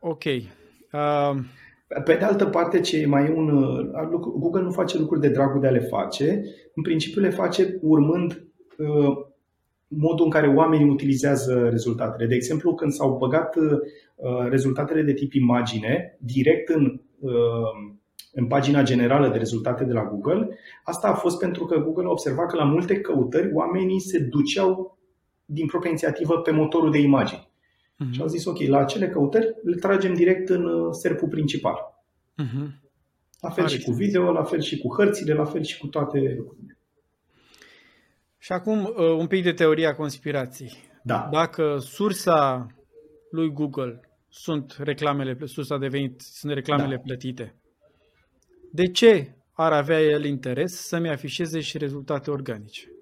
Ok. Uh... Pe de altă parte, ce mai e un. Uh, Google nu face lucruri de dragul de a le face. În principiu le face urmând uh, modul în care oamenii utilizează rezultatele. De exemplu, când s-au băgat uh, rezultatele de tip imagine direct în, uh, în pagina generală de rezultate de la Google, asta a fost pentru că Google a observat că la multe căutări oamenii se duceau din propria inițiativă pe motorul de imagini. Uh-huh. Și au zis, ok, la acele căutări le tragem direct în uh, serpul principal. Uh-huh. La fel Are și cu video, la fel și cu hărțile, la fel și cu toate lucrurile. Și acum uh, un pic de teoria conspirației. Da. Dacă sursa lui Google sunt reclamele, sursa de venit sunt reclamele da. plătite, de ce ar avea el interes să-mi afișeze și rezultate organice?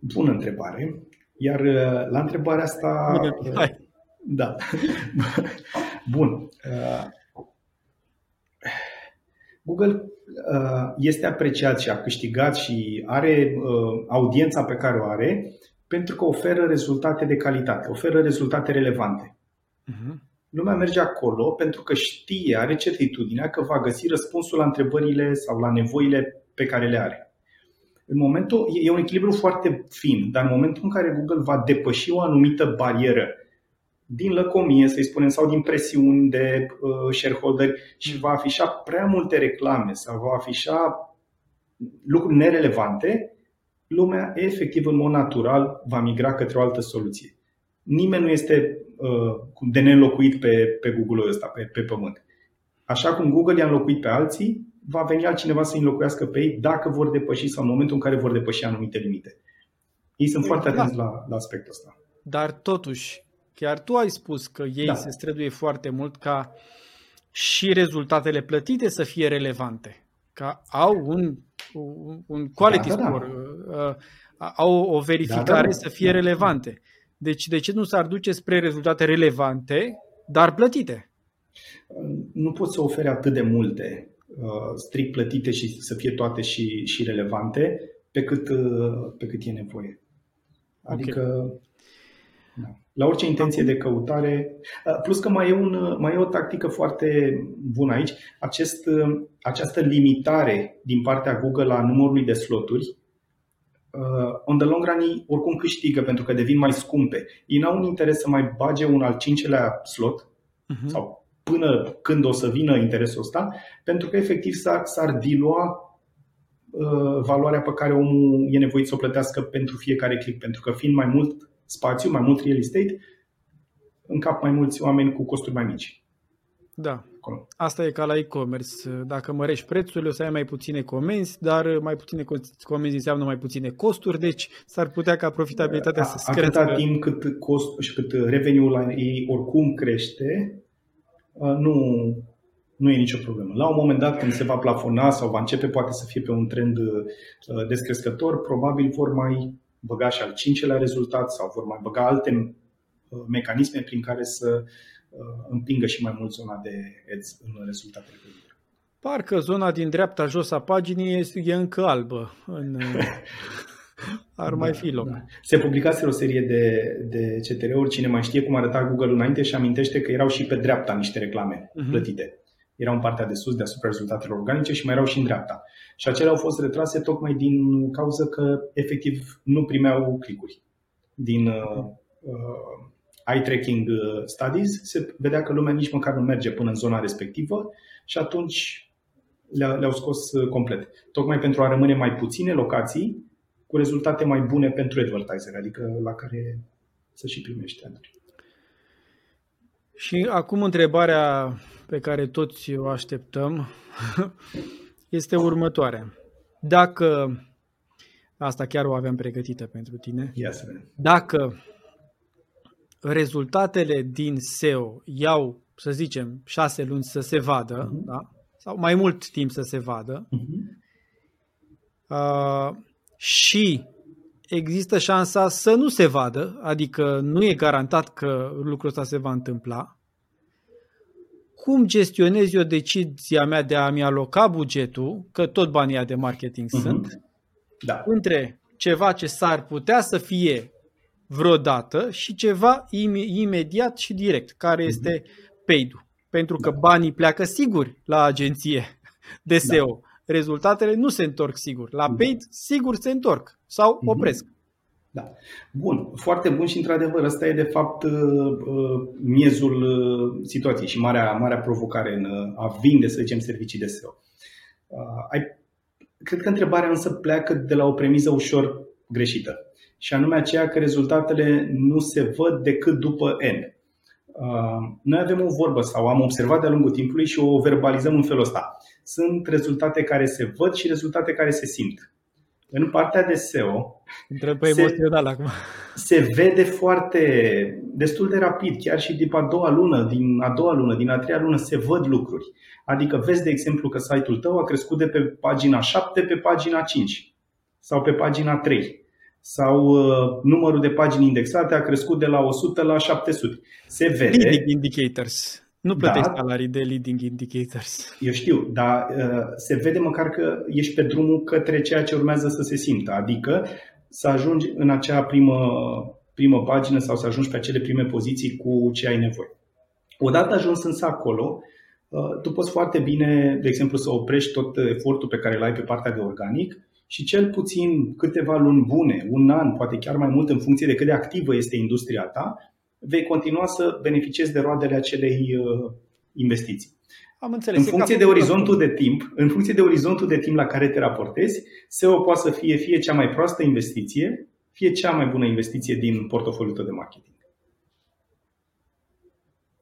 Bună întrebare. Iar uh, la întrebarea asta... Bine, hai. Da. Bun. Google uh, este apreciat și a câștigat și are uh, audiența pe care o are pentru că oferă rezultate de calitate, oferă rezultate relevante. Uh-huh. Lumea merge acolo pentru că știe, are certitudinea că va găsi răspunsul la întrebările sau la nevoile pe care le are. În momentul, e un echilibru foarte fin, dar în momentul în care Google va depăși o anumită barieră din lăcomie, să-i spunem, sau din presiuni de uh, shareholder și va afișa prea multe reclame sau va afișa lucruri nerelevante, lumea efectiv în mod natural va migra către o altă soluție. Nimeni nu este uh, de neînlocuit pe, pe Google-ul ăsta, pe, pe pământ. Așa cum Google i-a înlocuit pe alții, va veni altcineva să-i înlocuiască pe ei dacă vor depăși sau în momentul în care vor depăși anumite limite. Ei sunt foarte da. atenți la, la aspectul ăsta. Dar totuși, chiar tu ai spus că ei da. se străduie foarte mult ca și rezultatele plătite să fie relevante, ca au un, un quality da, da, da. score, da. au o verificare da, da, da. să fie da, relevante. Deci de ce nu s-ar duce spre rezultate relevante, dar plătite? Nu poți să oferi atât de multe uh, strict plătite și să fie toate și, și relevante pe cât, uh, pe cât e nevoie. Adică okay. Da. La orice intenție de căutare. Uh, plus că mai e, un, mai e o tactică foarte bună aici. Acest, uh, această limitare din partea Google la numărului de sloturi, uh, on the long run, oricum câștigă pentru că devin mai scumpe. Ei n-au un interes să mai bage un al cincelea slot uh-huh. sau până când o să vină interesul ăsta, pentru că efectiv s-ar, s-ar dilua uh, valoarea pe care omul e nevoit să o plătească pentru fiecare click, pentru că fiind mai mult spațiu, mai mult real estate, încap mai mulți oameni cu costuri mai mici. Da. Acolo. Asta e ca la e-commerce. Dacă mărești prețurile, o să ai mai puține comenzi, dar mai puține comenzi înseamnă mai puține costuri, deci s-ar putea ca profitabilitatea să crească. Atâta timp cât cost și cât revenue-ul la ei oricum crește, nu, nu e nicio problemă. La un moment dat, când se va plafona sau va începe poate să fie pe un trend descrescător, probabil vor mai băga și al cincelea rezultat sau vor mai băga alte uh, mecanisme prin care să uh, împingă și mai mult zona de ads în rezultatele pe Parcă zona din dreapta jos a paginii e încă albă. În... Uh, ar mai da, fi loc. Da. Se publicase o serie de, de CTR-uri, cine mai știe cum arăta Google înainte și amintește că erau și pe dreapta niște reclame uh-huh. plătite erau în partea de sus deasupra rezultatelor organice și mai erau și în dreapta. Și acelea au fost retrase tocmai din cauza că efectiv nu primeau clicuri. Din uh, uh, eye tracking uh, studies se vedea că lumea nici măcar nu merge până în zona respectivă și atunci le-a, le-au scos uh, complet. Tocmai pentru a rămâne mai puține locații cu rezultate mai bune pentru advertiser, adică la care să și primești ad Și acum întrebarea pe care toți o așteptăm este următoarea. Dacă, asta chiar o aveam pregătită pentru tine, yes, dacă rezultatele din SEO iau, să zicem, șase luni să se vadă, uh-huh. da? sau mai mult timp să se vadă, uh-huh. uh, și există șansa să nu se vadă, adică nu e garantat că lucrul ăsta se va întâmpla, cum gestionez eu decizia mea de a-mi aloca bugetul, că tot banii de marketing uh-huh. sunt, da. între ceva ce s-ar putea să fie vreodată și ceva im- imediat și direct, care uh-huh. este paid-ul. Pentru că da. banii pleacă sigur la agenție de SEO. Da. Rezultatele nu se întorc sigur. La da. paid sigur se întorc sau uh-huh. opresc. Da. Bun, foarte bun și într-adevăr ăsta e de fapt uh, uh, miezul uh, situației și marea, marea provocare în a vinde, să zicem, servicii de SEO. Ai, cred că întrebarea însă pleacă de la o premiză ușor greșită și anume aceea că rezultatele nu se văd decât după N. Noi avem o vorbă sau am observat de-a lungul timpului și o verbalizăm în felul ăsta. Sunt rezultate care se văd și rezultate care se simt în partea de SEO Întreb pe emoțional acum. Se vede foarte, destul de rapid, chiar și după a doua lună, din a doua lună, din a treia lună, se văd lucruri. Adică vezi, de exemplu, că site-ul tău a crescut de pe pagina 7 pe pagina 5 sau pe pagina 3 sau uh, numărul de pagini indexate a crescut de la 100 la 700. Se vede. Leading indicators. Nu plătești da, salarii de leading indicators. Eu știu, dar uh, se vede măcar că ești pe drumul către ceea ce urmează să se simtă. Adică să ajungi în acea primă, primă pagină sau să ajungi pe acele prime poziții cu ce ai nevoie. Odată ajuns însă acolo, uh, tu poți foarte bine, de exemplu, să oprești tot efortul pe care îl ai pe partea de organic și cel puțin câteva luni bune, un an, poate chiar mai mult în funcție de cât de activă este industria ta, vei continua să beneficiezi de roadele acelei uh, investiții. Am înțeles. În funcție de orizontul de timp, în funcție de orizontul de timp la care te raportezi, SEO poate să fie fie cea mai proastă investiție, fie cea mai bună investiție din portofoliul tău de marketing.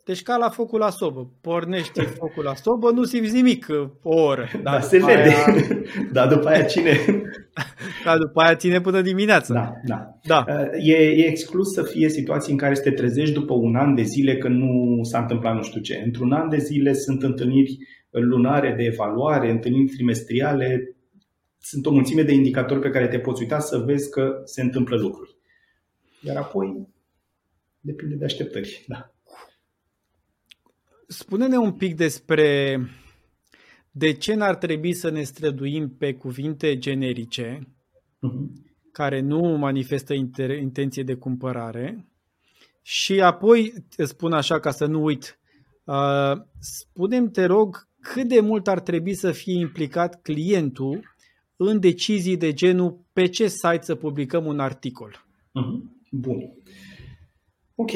Deci ca la focul la sobă. Pornești focul la sobă, nu simți nimic uh, o oră. Da, se vede. Aia... da, după aia cine, Da, după aia ține până dimineața. Da, da. da. Uh, e, e exclus să fie situații în care să te trezești după un an de zile că nu s-a întâmplat nu știu ce. Într-un an de zile sunt întâlniri lunare de evaluare, întâlniri trimestriale, sunt o mulțime de indicatori pe care te poți uita să vezi că se întâmplă lucruri. Iar apoi depinde de așteptări. Da. Spune-ne un pic despre de ce n-ar trebui să ne străduim pe cuvinte generice uh-huh. care nu manifestă inter- intenție de cumpărare și apoi spun așa ca să nu uit, uh, spune te rog, cât de mult ar trebui să fie implicat clientul în decizii de genul pe ce site să publicăm un articol. Uh-huh. Bun. Ok,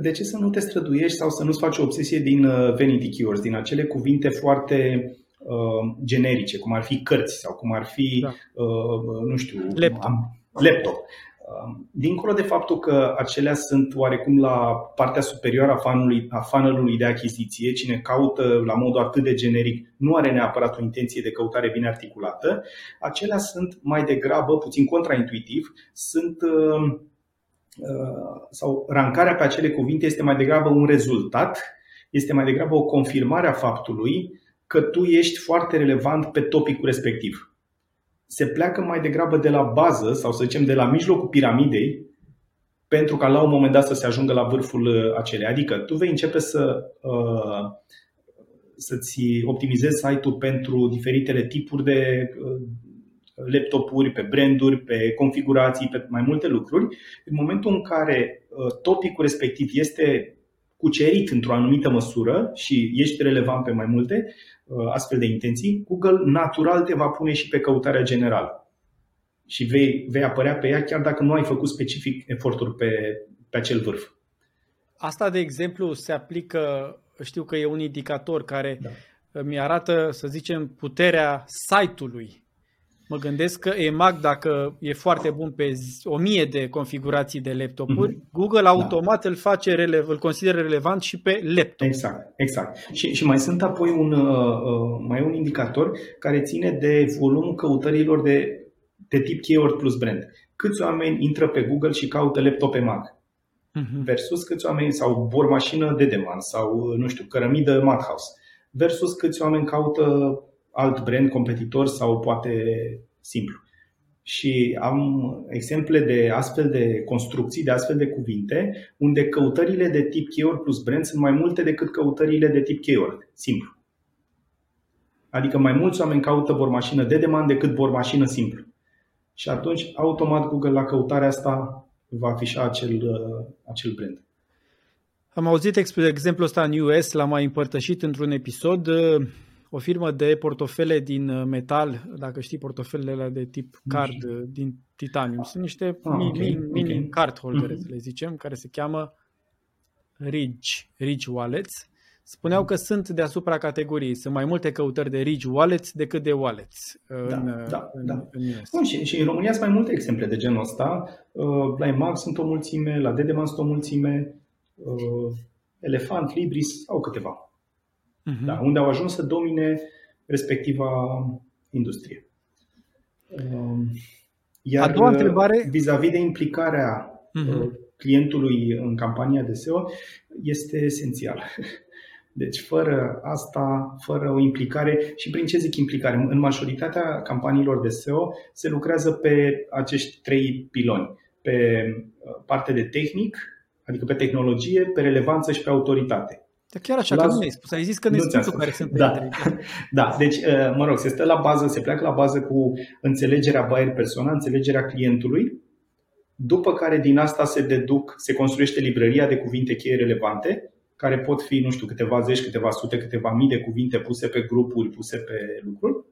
de ce să nu te străduiești sau să nu-ți faci o obsesie din uh, vanity keywords, din acele cuvinte foarte uh, generice, cum ar fi cărți sau cum ar fi, da. uh, nu știu, laptop. Am, laptop. Uh, dincolo de faptul că acelea sunt oarecum la partea superioară a funnel a funnel de achiziție, cine caută la modul atât de generic nu are neapărat o intenție de căutare bine articulată, acelea sunt mai degrabă, puțin contraintuitiv, sunt uh, Uh, sau rancarea pe acele cuvinte este mai degrabă un rezultat, este mai degrabă o confirmare a faptului că tu ești foarte relevant pe topicul respectiv. Se pleacă mai degrabă de la bază sau să zicem de la mijlocul piramidei pentru ca la un moment dat să se ajungă la vârful uh, acelei. Adică tu vei începe să, uh, să-ți optimizezi site-ul pentru diferitele tipuri de laptopuri, pe branduri, pe configurații, pe mai multe lucruri, în momentul în care uh, topicul respectiv este cucerit într-o anumită măsură și ești relevant pe mai multe uh, astfel de intenții, Google natural te va pune și pe căutarea generală. Și vei, vei apărea pe ea chiar dacă nu ai făcut specific eforturi pe, pe acel vârf. Asta, de exemplu, se aplică, știu că e un indicator care da. mi arată, să zicem, puterea site-ului Mă gândesc că EMAG, dacă e foarte bun pe o mie de configurații de laptopuri, mm-hmm. Google da. automat da. îl face rele- îl consideră relevant și pe laptop. Exact, exact. Și, și mai sunt apoi un, uh, uh, mai un indicator care ține de volumul căutărilor de, de tip keyword plus brand. Câți oameni intră pe Google și caută laptop EMAG? Mm-hmm. Versus câți oameni, sau bormașină de demand, sau, nu știu, cărămidă Madhouse. Versus câți oameni caută alt brand competitor sau poate simplu. Și am exemple de astfel de construcții, de astfel de cuvinte, unde căutările de tip keyword plus brand sunt mai multe decât căutările de tip keyword, simplu. Adică mai mulți oameni caută bormașină de demand decât bormașină simplu. Și atunci, automat, Google la căutarea asta va afișa acel, uh, acel brand. Am auzit exemplul ăsta în US, l-am mai împărtășit într-un episod o firmă de portofele din uh, metal, dacă știi portofelele de tip card uh, din titanium. Sunt niște ah, mini, okay, mini okay. card holder, mm-hmm. să le zicem, care se cheamă Ridge, Ridge Wallets. Spuneau că sunt deasupra categoriei. Sunt mai multe căutări de Ridge Wallets decât de Wallets da, în, da, în, da. în US. Bun, și, și în România sunt mai multe exemple de genul ăsta. Uh, la EMAG sunt o mulțime, la Dedeman sunt o mulțime, Elefant, Libris au câteva uh-huh. da, unde au ajuns să domine respectiva industrie. Um, iar A doua întrebare... vis-a-vis de implicarea uh-huh. clientului în campania de SEO, este esențial. Deci fără asta, fără o implicare, și prin ce zic implicare? În majoritatea campaniilor de SEO se lucrează pe acești trei piloni. Pe uh, parte de tehnic, adică pe tehnologie, pe relevanță și pe autoritate. Dar chiar așa, la... că nu ai spus, ai zis că ne spui care sunt da. da, deci, uh, mă rog, se stă la bază, se pleacă la bază cu înțelegerea buyer persona, înțelegerea clientului, după care din asta se deduc, se construiește librăria de cuvinte cheie relevante, care pot fi, nu știu, câteva zeci, câteva sute, câteva mii de cuvinte puse pe grupuri, puse pe lucruri.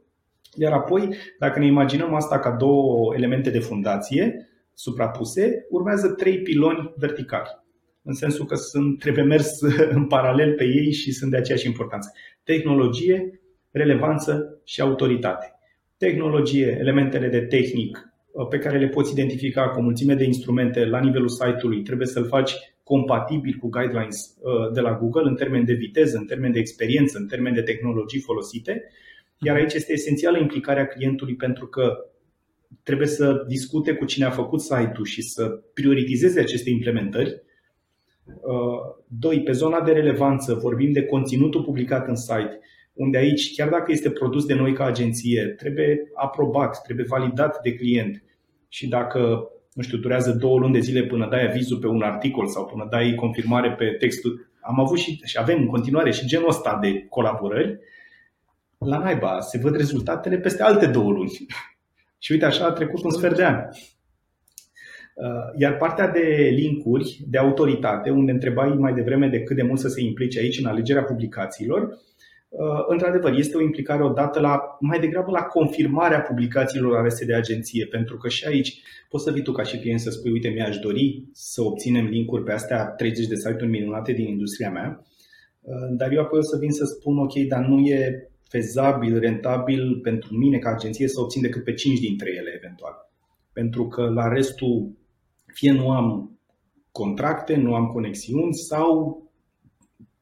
Iar apoi, dacă ne imaginăm asta ca două elemente de fundație suprapuse, urmează trei piloni verticali în sensul că sunt, trebuie mers în paralel pe ei și sunt de aceeași importanță. Tehnologie, relevanță și autoritate. Tehnologie, elementele de tehnic uh, pe care le poți identifica cu o mulțime de instrumente la nivelul site-ului, trebuie să-l faci compatibil cu guidelines uh, de la Google în termen de viteză, în termen de experiență, în termen de tehnologii folosite. Iar aici este esențială implicarea clientului pentru că trebuie să discute cu cine a făcut site-ul și să prioritizeze aceste implementări. Doi, pe zona de relevanță vorbim de conținutul publicat în site, unde aici, chiar dacă este produs de noi ca agenție, trebuie aprobat, trebuie validat de client. Și dacă nu știu, durează două luni de zile până dai avizul pe un articol sau până dai confirmare pe textul. Am avut și, și avem în continuare și genul ăsta de colaborări. La naiba, se văd rezultatele peste alte două luni. și uite, așa a trecut un sfert de an. Uh, iar partea de linkuri, de autoritate, unde întrebai mai devreme de cât de mult să se implice aici în alegerea publicațiilor, Uh, într-adevăr, este o implicare odată la, mai degrabă la confirmarea publicațiilor alese de agenție, pentru că și aici poți să vii tu ca și client să spui, uite, mi-aș dori să obținem linkuri pe astea 30 de site-uri minunate din industria mea, uh, dar eu apoi o să vin să spun, ok, dar nu e fezabil, rentabil pentru mine ca agenție să obțin decât pe 5 dintre ele eventual. Pentru că la restul fie nu am contracte, nu am conexiuni sau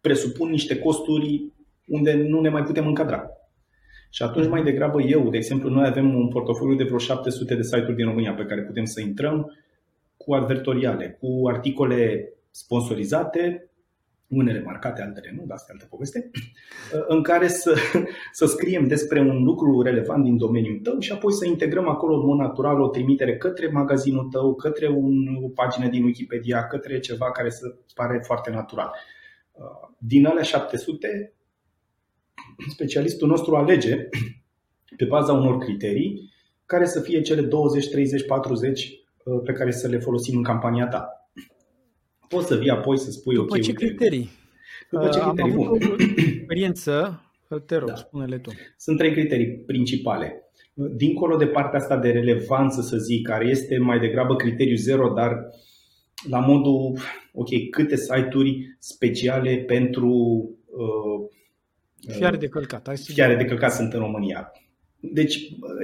presupun niște costuri unde nu ne mai putem încadra. Și atunci mai degrabă eu, de exemplu, noi avem un portofoliu de vreo 700 de site-uri din România pe care putem să intrăm cu advertoriale, cu articole sponsorizate, unele marcate, altele nu, dar asta e altă poveste, în care să, să scriem despre un lucru relevant din domeniul tău și apoi să integrăm acolo în mod natural o trimitere către magazinul tău, către un, o pagină din Wikipedia, către ceva care să pare foarte natural. Din alea 700, specialistul nostru alege pe baza unor criterii care să fie cele 20, 30, 40 pe care să le folosim în campania ta. Poți să vii apoi să spui După ok. ce criterii? După ce criterii? Am avut o experiență, te rog, da. spune-le tu. Sunt trei criterii principale. Dincolo de partea asta de relevanță, să zic, care este mai degrabă criteriu zero, dar la modul, ok, câte site-uri speciale pentru uh, Fiare de călcat. Hai să fiare de călcat sunt în România. Deci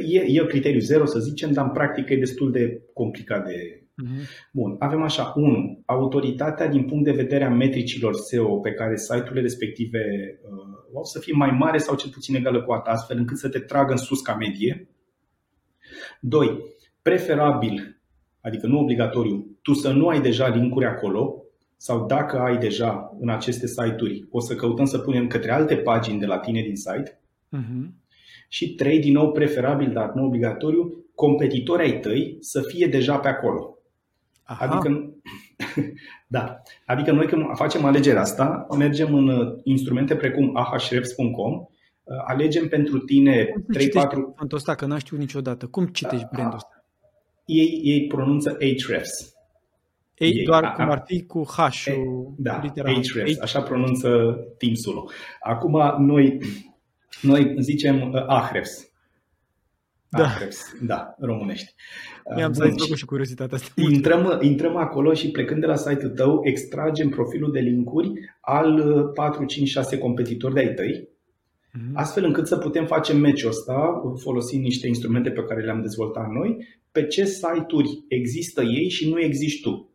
e, e criteriu zero, să zicem, dar în practică e destul de complicat de. Uh-huh. Bun, avem așa. 1. Autoritatea din punct de vedere a metricilor SEO pe care site-urile respective uh, au să fie mai mare sau cel puțin egală cu a ta, astfel încât să te tragă în sus ca medie. 2. Preferabil, adică nu obligatoriu, tu să nu ai deja linkuri acolo, sau dacă ai deja în aceste site-uri, o să căutăm să punem către alte pagini de la tine din site. Uh-huh. Și trei, din nou preferabil, dar nu obligatoriu, competitorii ai tăi să fie deja pe acolo. Aha. Adică, da, adică noi când facem alegerea asta, mergem în uh, instrumente precum ahrefs.com, uh, alegem pentru tine 3-4... Brandul ăsta, că n-am știut niciodată. Cum citești brandul ăsta? Ei, ei pronunță Ahrefs. Ei, doar a, cum ar fi cu H. Da, Ahrefs, așa pronunță Teams-ul. Acum noi, noi zicem uh, Ahrefs. Da. Ahrefs, da, românești. Mi-am să făcut și curiozitatea asta. Intrăm, intrăm acolo și plecând de la site-ul tău, extragem profilul de linkuri al 4, 5, 6 competitori de-ai tăi, mhm. astfel încât să putem face match-ul ăsta folosind niște instrumente pe care le-am dezvoltat noi, pe ce site-uri există ei și nu existi tu.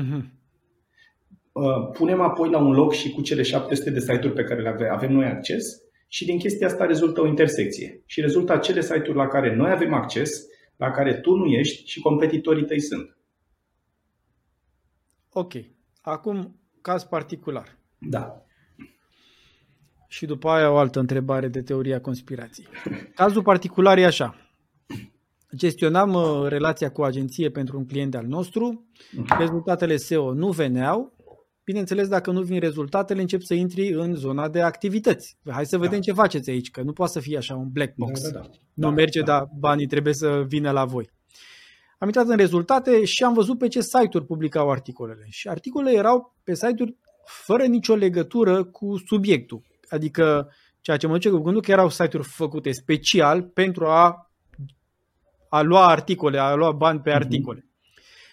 Uh-huh. Punem apoi la un loc și cu cele 700 de site-uri pe care le avem noi acces și din chestia asta rezultă o intersecție. Și rezultă acele site-uri la care noi avem acces, la care tu nu ești și competitorii tăi sunt. Ok. Acum, caz particular. Da. Și după aia o altă întrebare de teoria conspirației. Cazul particular e așa gestionam uh, relația cu agenție pentru un client al nostru, rezultatele SEO nu veneau, bineînțeles dacă nu vin rezultatele încep să intri în zona de activități. Hai să vedem da. ce faceți aici, că nu poate să fie așa un black box. Da, da, da. Nu da, merge, da. dar banii trebuie să vină la voi. Am intrat în rezultate și am văzut pe ce site-uri publicau articolele. Și articolele erau pe site-uri fără nicio legătură cu subiectul. Adică ceea ce mă duce cu gândul că erau site-uri făcute special pentru a a lua articole, a lua bani pe mhm. articole.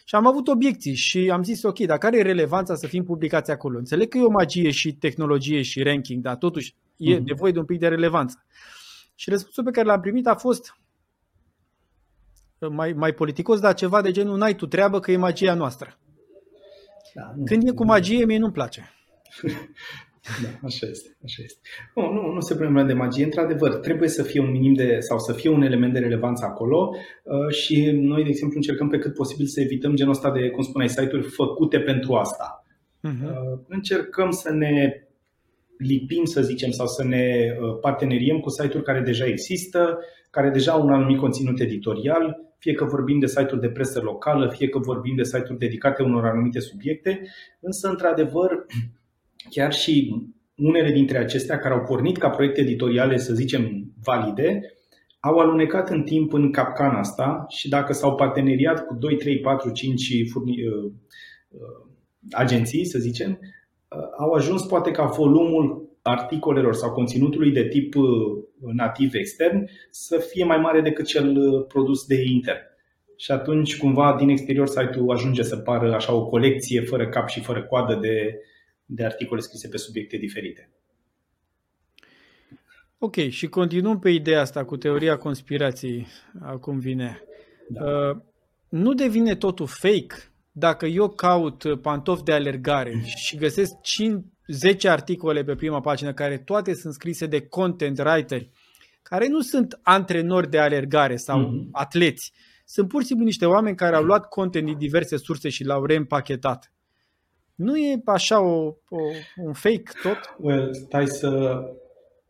Mm-hmm. Și am avut obiecții și am zis, ok, dar care e relevanța să fim publicați acolo? Înțeleg că e o magie și tehnologie și ranking, dar totuși e mm-hmm. nevoie de un pic de relevanță. Și răspunsul pe care l-am primit a fost mai, mai politicos, dar ceva de genul, n-ai tu treabă că e magia noastră. Da, nu, Când e cu magie, mie nu-mi place. Da, așa este. Așa este. Nu, nu, nu se pune de magie. Într-adevăr, trebuie să fie un minim de, sau să fie un element de relevanță acolo uh, și noi, de exemplu, încercăm pe cât posibil să evităm genul ăsta de, cum spuneai, site-uri făcute pentru asta. Uh-huh. Încercăm să ne lipim, să zicem, sau să ne uh, parteneriem cu site-uri care deja există, care deja au un anumit conținut editorial, fie că vorbim de site-uri de presă locală, fie că vorbim de site-uri dedicate unor anumite subiecte, însă, într-adevăr, chiar și unele dintre acestea care au pornit ca proiecte editoriale, să zicem, valide, au alunecat în timp în capcana asta și dacă s-au parteneriat cu 2, 3, 4, 5 furni, uh, uh, agenții, să zicem, uh, au ajuns poate ca volumul articolelor sau conținutului de tip uh, nativ extern să fie mai mare decât cel uh, produs de intern. Și atunci, cumva, din exterior, site-ul ajunge să pară așa o colecție fără cap și fără coadă de, de articole scrise pe subiecte diferite. Ok, și continuăm pe ideea asta cu teoria conspirației, acum vine. Da. Uh, nu devine totul fake dacă eu caut pantofi de alergare și găsesc 5, 10 articole pe prima pagină care toate sunt scrise de content writeri, care nu sunt antrenori de alergare sau mm-hmm. atleți, sunt pur și simplu niște oameni care au luat content din diverse surse și l-au reîmpachetat. Nu e așa o, o, un fake tot? Well, stai să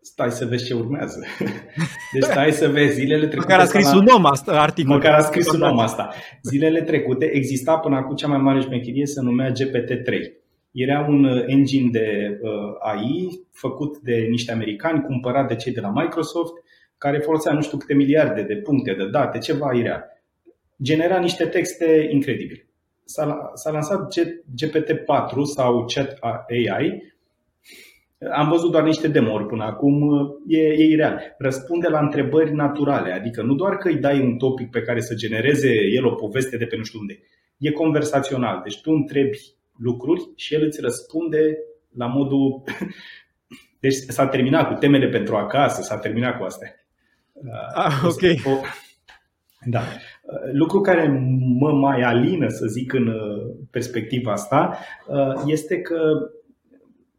stai să vezi ce urmează. Deci stai să vezi zilele trecute. Măcar a scris un om asta, articol. Măcar a scris un om asta. Zilele trecute exista până acum cea mai mare șmecherie, se numea GPT-3. Era un uh, engine de uh, AI făcut de niște americani, cumpărat de cei de la Microsoft, care folosea nu știu câte miliarde de puncte de date, ceva irea. Genera niște texte incredibile. S-a, s-a lansat GPT-4 sau Chat AI, am văzut doar niște demo până acum, e, e ireal. Răspunde la întrebări naturale, adică nu doar că îi dai un topic pe care să genereze el o poveste de pe nu știu unde. E conversațional, deci tu întrebi lucruri și el îți răspunde la modul... Deci s-a terminat cu temele pentru acasă, s-a terminat cu astea. Ah, ok. O, da. Lucru care mă mai alină, să zic, în uh, perspectiva asta, uh, este că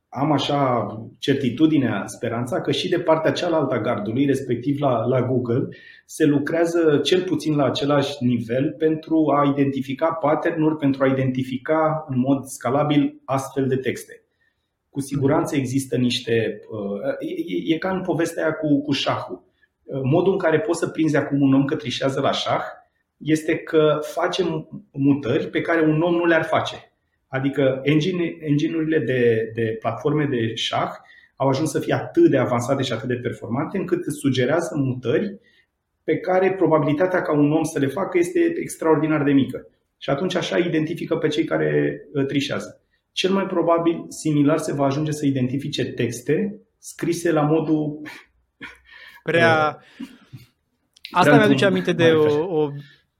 am așa certitudinea, speranța că și de partea cealaltă a gardului, respectiv la, la Google, se lucrează cel puțin la același nivel pentru a identifica pattern pentru a identifica în mod scalabil astfel de texte. Cu siguranță există niște. Uh, e, e ca în povestea aia cu, cu șahul. Uh, modul în care poți să prinzi acum un om că trișează la șah este că face mutări pe care un om nu le-ar face Adică engine, engine-urile de, de platforme de șah au ajuns să fie atât de avansate și atât de performante încât sugerează mutări pe care probabilitatea ca un om să le facă este extraordinar de mică. Și atunci așa identifică pe cei care uh, trișează. Cel mai probabil similar se va ajunge să identifice texte scrise la modul prea uh, Asta mi-aduce aminte de o, o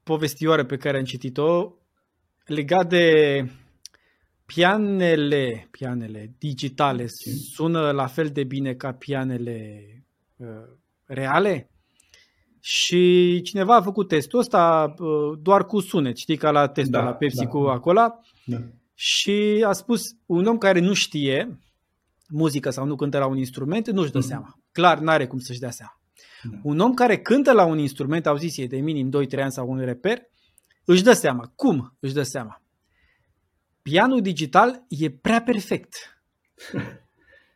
povestioară pe care am citit-o legat de pianele, pianele digitale sună la fel de bine ca pianele uh, reale? Și cineva a făcut testul ăsta uh, doar cu sunet, știi, ca la testul da, la Pepsi da, cu acolo. Da. Și a spus, un om care nu știe muzică sau nu cântă la un instrument, nu-și dă mm. seama. Clar, n-are cum să-și dea seama. Da. Un om care cântă la un instrument, au zis ei, de minim 2-3 ani sau un reper, își dă seama. Cum își dă seama? pianul digital e prea perfect.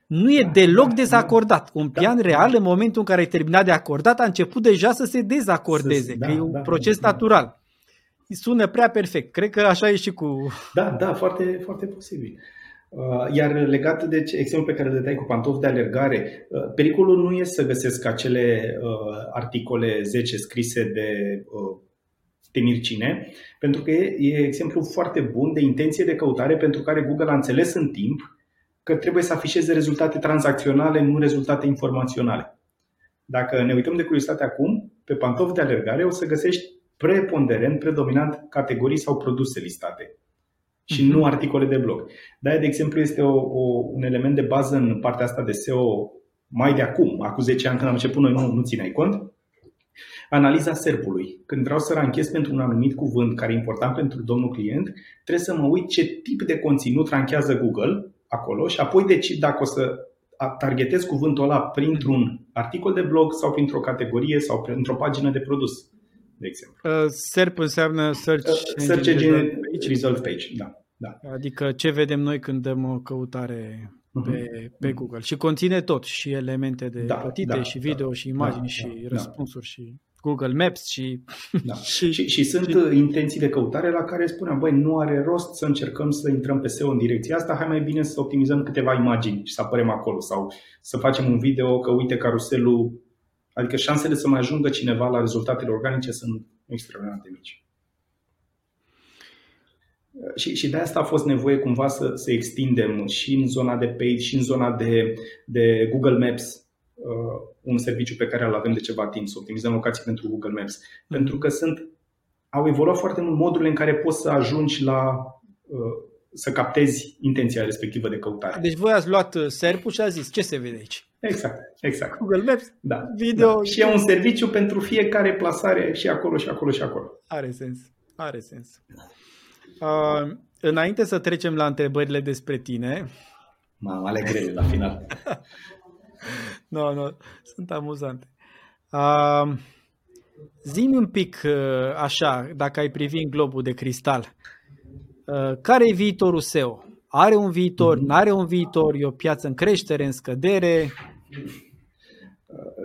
Nu e deloc da, dezacordat. Un pian da, real, în momentul în care ai terminat de acordat, a început deja să se dezacordeze, da, că e un da, proces da, natural. Sună prea perfect. Cred că așa e și cu... Da, da, foarte, foarte posibil. Uh, iar legat de exemplul pe care le dai cu pantofi de alergare, uh, pericolul nu e să găsesc acele uh, articole 10 scrise de temir cine, pentru că e, e exemplu foarte bun de intenție de căutare pentru care Google a înțeles în timp că trebuie să afișeze rezultate tranzacționale, nu rezultate informaționale. Dacă ne uităm de curiozitate acum, pe pantofi de alergare o să găsești preponderent, predominant categorii sau produse listate și nu mhm. articole de blog. de de exemplu, este o, o, un element de bază în partea asta de SEO mai de acum, acum 10 ani când am început noi nu, nu țineai cont, Analiza SERP-ului. Când vreau să ranchez pentru un anumit cuvânt care e important pentru domnul client, trebuie să mă uit ce tip de conținut ranchează Google acolo și apoi decid dacă o să targetez cuvântul ăla printr-un articol de blog sau printr-o categorie sau printr-o pagină de produs, de exemplu. Uh, SERP înseamnă Search, uh, Search Engine Result Page, da. Da. Adică ce vedem noi când dăm o căutare uh-huh. pe, pe Google. Și conține tot, și elemente de da, plătite, da, și video, da, și imagini, da, și da, răspunsuri, da. și Google Maps și... Da. și, și, și sunt și... intenții de căutare la care spuneam, băi, nu are rost să încercăm să intrăm pe SEO în direcția asta, hai mai bine să optimizăm câteva imagini și să apărem acolo sau să facem un video că uite caruselul, adică șansele să mai ajungă cineva la rezultatele organice sunt extraordinar de mici. Și, și de asta a fost nevoie cumva să, să extindem și în zona de paid și în zona de, de Google Maps uh, un serviciu pe care îl avem de ceva timp, să optimizăm locații pentru Google Maps. Mm-hmm. Pentru că sunt, au evoluat foarte mult modurile în care poți să ajungi la uh, să captezi intenția respectivă de căutare. Deci voi ați luat uh, serpul și a zis ce se vede aici? Exact, exact. Google Maps, da, video. Da. Și e un serviciu pentru fiecare plasare și acolo și acolo și acolo. Are sens, are sens. Uh, înainte să trecem la întrebările despre tine. Mamă, ale grele la final. nu, no, nu, no, sunt amuzante. Uh, Zi-mi un pic uh, așa, dacă ai privi în globul de cristal. Uh, care e viitorul SEO? Are un viitor? Nu are un viitor? E o piață în creștere, în scădere?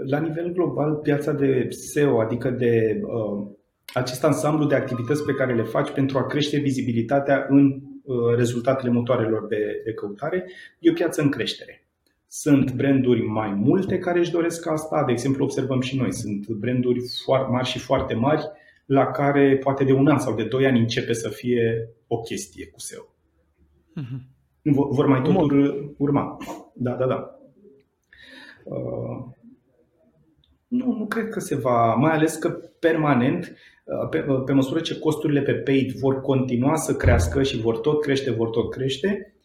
La nivel global, piața de SEO, adică de uh, acest ansamblu de activități pe care le faci pentru a crește vizibilitatea în uh, rezultatele motoarelor de, de căutare, e o piață în creștere. Sunt branduri mai multe care își doresc asta, de exemplu observăm și noi, sunt branduri foarte mari și foarte mari la care poate de un an sau de doi ani începe să fie o chestie cu SEO. Uh-huh. Vor mai tot urma. Da, da, da. Uh, nu, nu cred că se va, mai ales că permanent Uh, pe, uh, pe măsură ce costurile pe paid vor continua să crească și vor tot crește, vor tot crește,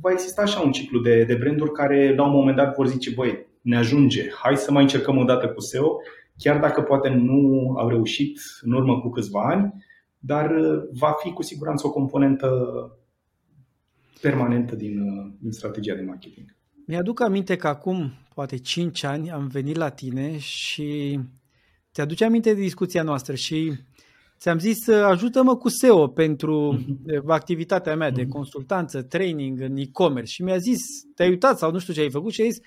va exista așa un ciclu de, de branduri care la un moment dat vor zice, băi, ne ajunge, hai să mai încercăm o dată cu SEO, chiar dacă poate nu au reușit în urmă cu câțiva ani, dar uh, va fi cu siguranță o componentă permanentă din, din strategia de marketing. Mi-aduc aminte că acum, poate 5 ani, am venit la tine și Ți-aduce aminte de discuția noastră și ți-am zis ajută-mă cu SEO pentru uh-huh. activitatea mea de mhm. consultanță, training în e-commerce și mi-a zis, te-ai uitat sau nu știu ce ai făcut și ai zis,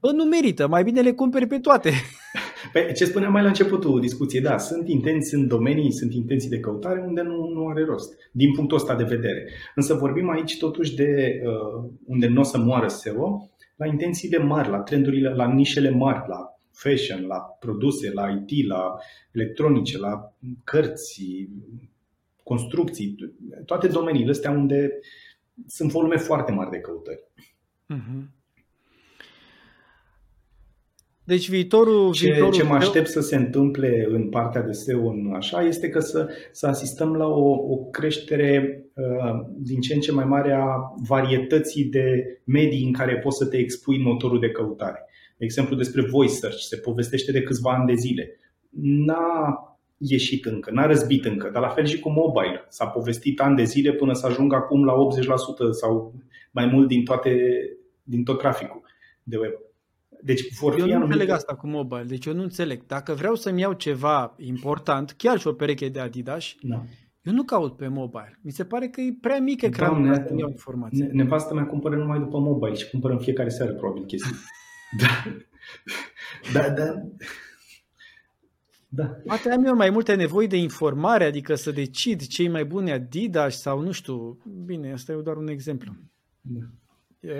bă, nu merită, mai bine le cumperi pe toate. Păi, ce spuneam mai la începutul discuției, da, sunt intenții, sunt domenii, sunt intenții de căutare unde nu, nu are rost, din punctul ăsta de vedere. Însă vorbim aici totuși de uh, unde nu o să moară SEO, la intențiile mari, la trendurile, la nișele mari, la fashion, la produse, la IT, la electronice, la cărți, construcții, toate domeniile astea unde sunt volume foarte mari de căutări. Uh-huh. Deci viitorul... Ce, viitorul ce mă aștept să se întâmple în partea de SEO în așa este că să, să asistăm la o, o creștere uh, din ce în ce mai mare a varietății de medii în care poți să te expui în motorul de căutare. De exemplu, despre voice search se povestește de câțiva ani de zile. N-a ieșit încă, n-a răzbit încă, dar la fel și cu mobile. S-a povestit ani de zile până să ajungă acum la 80% sau mai mult din, toate, din tot traficul de web. Deci vor eu fi nu anumite... înțeleg asta cu mobile, deci eu nu înțeleg. Dacă vreau să-mi iau ceva important, chiar și o pereche de Adidas, da. eu nu caut pe mobile. Mi se pare că e prea mic ecranul ca să iau informații. Nevastă mea cumpără numai după mobile și cumpără în fiecare seară probabil chestii. Da. Da, da. Da. Poate am eu mai multe nevoi de informare, adică să decid cei mai buni Adidas sau nu știu. Bine, asta e doar un exemplu. Da.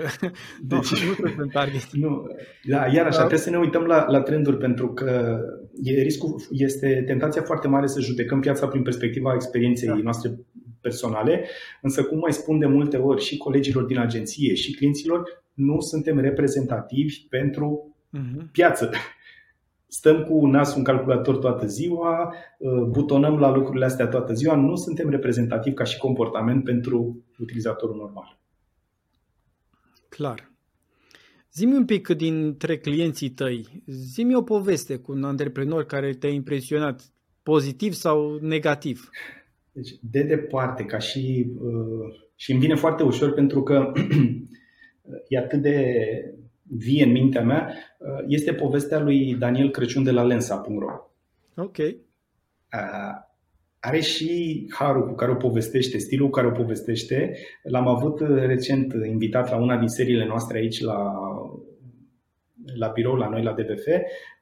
Deci, nu, nu sunt target. Nu. Da, iar așa, da. trebuie să ne uităm la, la trenduri pentru că e riscul, este tentația foarte mare să judecăm piața prin perspectiva experienței da. noastre personale, însă cum mai spun de multe ori și colegilor din agenție și clienților, nu suntem reprezentativi pentru uh-huh. piață. Stăm cu nasul în calculator toată ziua, uh, butonăm la lucrurile astea toată ziua, nu suntem reprezentativi ca și comportament pentru utilizatorul normal. Clar. Zimi un pic dintre clienții tăi, zimi o poveste cu un antreprenor care te-a impresionat, pozitiv sau negativ. Deci, de departe, ca și. Uh, și îmi vine foarte ușor pentru că e atât de vie în mintea mea, este povestea lui Daniel Crăciun de la Lensa.ro. Ok. Are și harul cu care o povestește, stilul cu care o povestește. L-am avut recent invitat la una din seriile noastre aici la la birou la noi la DVF,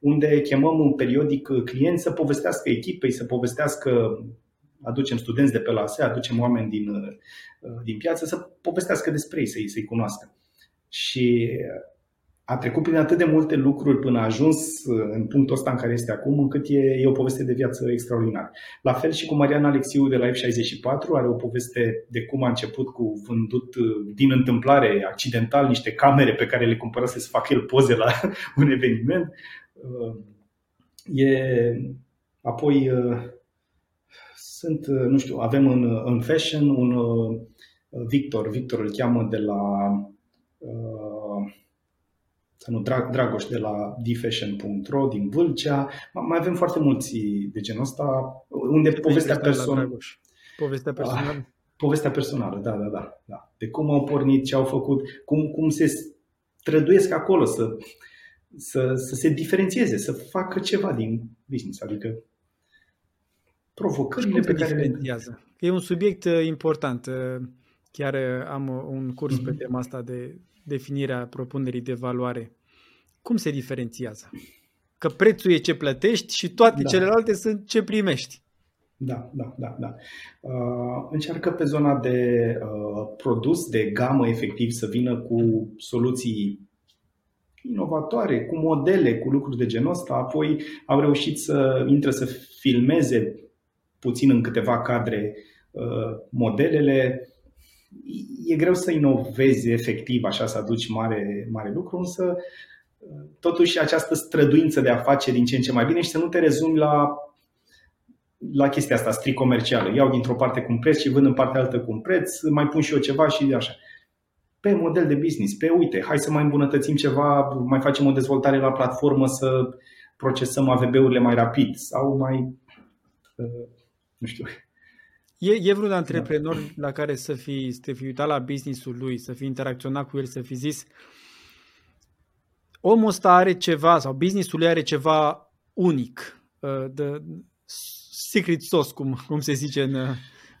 unde chemăm un periodic clienți să povestească echipei, să povestească aducem studenți de pe la ASE, aducem oameni din, din piață să povestească despre ei, să-i, să-i cunoască. Și a trecut prin atât de multe lucruri până a ajuns în punctul ăsta în care este acum, încât e, e o poveste de viață extraordinară. La fel și cu Mariana Alexiu de la F64, are o poveste de cum a început cu vândut din întâmplare, accidental, niște camere pe care le cumpărase să facă el poze la un eveniment. E, apoi sunt, nu știu, avem în, în fashion un Victor, Victor îl cheamă de la să nu, Drag, Dragoș de la dfashion.ro din Vâlcea. Mai avem foarte mulți de genul ăsta, unde Ce povestea personală... Povestea personală? Ah, povestea personală, da, da, da, da. De cum au pornit, ce au făcut, cum, cum se străduiesc acolo să, să, să se diferențieze, să facă ceva din business, adică provocările pe care diferențiază? Le... E un subiect uh, important. Uh, chiar uh, am un curs mm-hmm. pe mhm. tema asta de definirea propunerii de valoare, cum se diferențiază? Că prețul e ce plătești și toate da. celelalte sunt ce primești. Da, da, da. da. Uh, încearcă pe zona de uh, produs, de gamă, efectiv, să vină cu soluții inovatoare, cu modele, cu lucruri de genul ăsta. Apoi au reușit să intre să filmeze puțin în câteva cadre uh, modelele, e greu să inovezi efectiv, așa să aduci mare, mare lucru, însă totuși această străduință de a face din ce în ce mai bine și să nu te rezumi la, la chestia asta strict comercială. Iau dintr-o parte cu un preț și vând în partea altă cu un preț, mai pun și eu ceva și așa. Pe model de business, pe uite, hai să mai îmbunătățim ceva, mai facem o dezvoltare la platformă să procesăm AVB-urile mai rapid sau mai, nu știu, E, e vreun antreprenor da. la care să fi, să te fi uitat la businessul lui, să fi interacționat cu el, să fi zis omul ăsta are ceva sau businessul lui are ceva unic, uh, the secret sauce, cum, cum se zice în,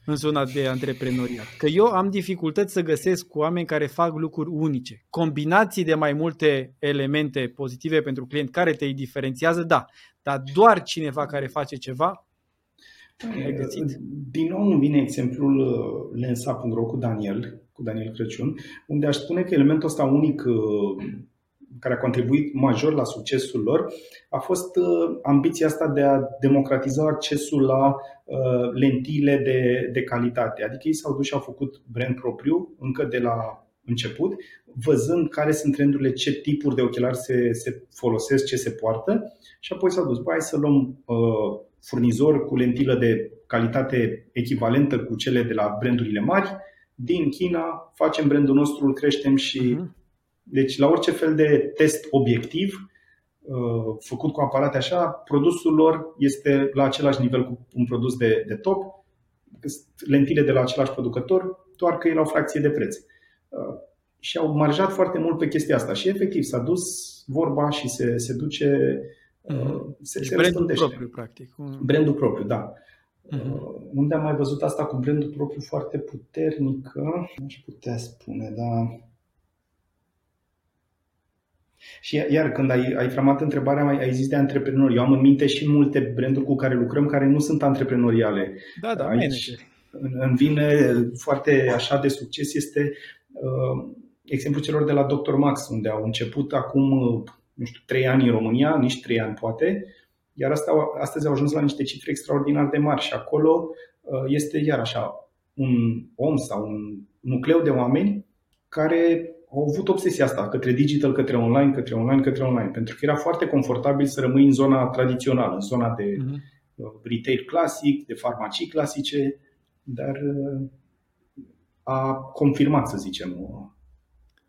în zona de antreprenoriat. Că eu am dificultăți să găsesc cu oameni care fac lucruri unice. Combinații de mai multe elemente pozitive pentru client care te diferențiază, da, dar doar cineva care face ceva ai găsit? Din nou îmi vine exemplul uh, lensa.ro cu Daniel, cu Daniel Crăciun, unde aș spune că elementul ăsta unic uh, care a contribuit major la succesul lor a fost uh, ambiția asta de a democratiza accesul la lentile de, de calitate. Adică ei s-au dus și au făcut brand propriu încă de la început, văzând care sunt trendurile, ce tipuri de ochelari se, se folosesc, ce se poartă și apoi s-au dus, băi, hai să luăm uh, furnizor cu lentilă de calitate echivalentă cu cele de la brandurile mari. Din China facem brandul nostru, îl creștem și. Uh-huh. Deci, la orice fel de test obiectiv uh, făcut cu aparate așa, produsul lor este la același nivel cu un produs de, de top, lentile de la același producător, doar că e la o fracție de preț. Uh, și au marjat foarte mult pe chestia asta și efectiv s-a dus vorba și se, se duce Uh-huh. Se, deci se brandul propriu, practic. Brandul propriu, da. Uh-huh. Unde am mai văzut asta cu brandul propriu foarte puternic, aș putea spune, da. Și iar când ai, ai framat întrebarea, ai, ai zis de antreprenori. Eu am în minte și multe branduri cu care lucrăm care nu sunt antreprenoriale. Da, da, Aici, în, în vine foarte așa de succes este uh, exemplul celor de la Dr. Max, unde au început acum nu știu, trei ani în România, nici trei ani poate, iar asta, astăzi au ajuns la niște cifre extraordinar de mari și acolo uh, este iar așa un om sau un nucleu de oameni care au avut obsesia asta către digital, către online, către online, către online, pentru că era foarte confortabil să rămâi în zona tradițională, în zona de uh-huh. retail clasic, de farmacii clasice, dar uh, a confirmat, să zicem,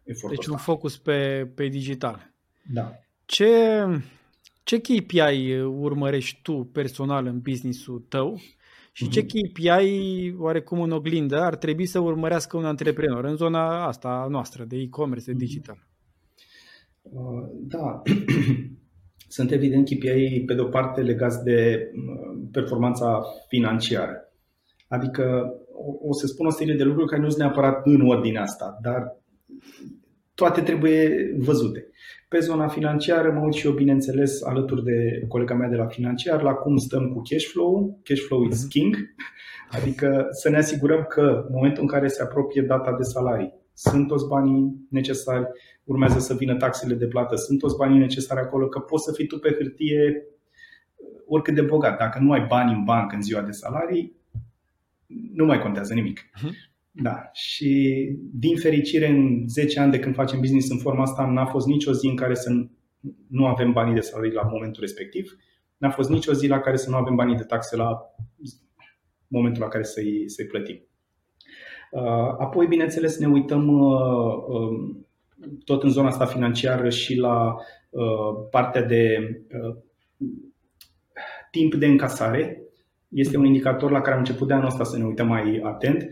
efortul Deci un focus pe, pe digital. Da. Ce, ce KPI urmărești tu personal în businessul tău Și ce KPI, oarecum în oglindă, ar trebui să urmărească un antreprenor în zona asta noastră de e-commerce, de digital? Uh, da, sunt evident KPI pe de o parte legați de uh, performanța financiară. Adică o să spun o serie de lucruri care nu sunt neapărat în ordinea asta, dar toate trebuie văzute. Pe zona financiară mă uit și eu, bineînțeles, alături de colega mea de la financiar, la cum stăm cu cash flow. Cash flow is mhm. king. Adică să ne asigurăm că în momentul în care se apropie data de salarii, sunt toți banii necesari, urmează să vină taxele de plată, sunt toți banii necesari acolo, că poți să fii tu pe hârtie oricât de bogat. Dacă nu ai bani în bancă în ziua de salarii, nu mai contează nimic. Uh-huh. Da, și din fericire în 10 ani de când facem business în forma asta n-a fost nicio zi în care să nu avem banii de salarii la momentul respectiv. N-a fost nicio zi la care să nu avem banii de taxe la momentul la care să-i, să-i plătim. Uh, apoi, bineînțeles, ne uităm uh, um, tot în zona asta financiară și la uh, partea de timp de încasare. Este un indicator la care am început de anul ăsta să ne uităm mai atent.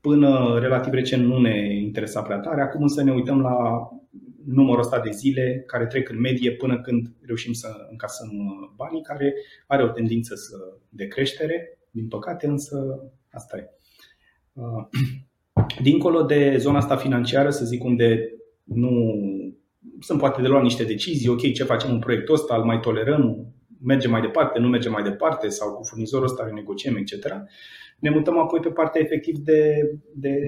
Până relativ recent nu ne interesa prea tare, acum însă ne uităm la numărul ăsta de zile care trec în medie până când reușim să încasăm banii, care are o tendință să de creștere, din păcate, însă asta e. Uh, dincolo de zona asta financiară, să zic, unde nu sunt poate de luat niște decizii, ok, ce facem în proiectul ăsta, îl mai tolerăm, mergem mai departe, nu mergem mai departe sau cu furnizorul ăsta renegociem, etc. Ne mutăm apoi pe partea efectiv de, de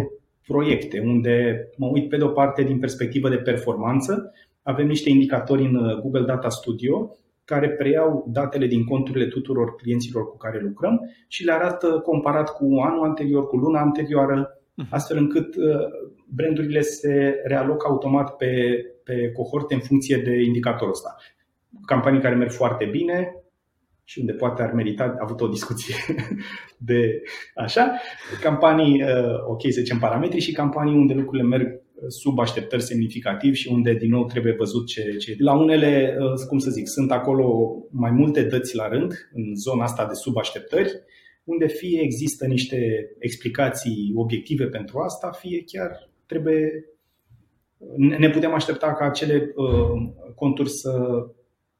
proiecte, unde mă uit pe de o parte din perspectivă de performanță. Avem niște indicatori în uh, Google Data Studio care preiau datele din conturile tuturor clienților cu care lucrăm și le arată comparat cu anul anterior, cu luna anterioară, mhm. astfel încât uh, brandurile se realocă automat pe, pe cohorte în funcție de indicatorul ăsta. Campanii care merg foarte bine și unde poate ar merita avut o discuție de așa, campanii, uh, ok, să zicem parametri și campanii unde lucrurile merg sub așteptări semnificativ și unde din nou trebuie văzut ce, ce. La unele, uh, cum să zic, sunt acolo mai multe dăți la rând, în zona asta de sub așteptări, unde fie există niște explicații obiective pentru asta, fie chiar trebuie ne putem aștepta ca acele uh, conturi să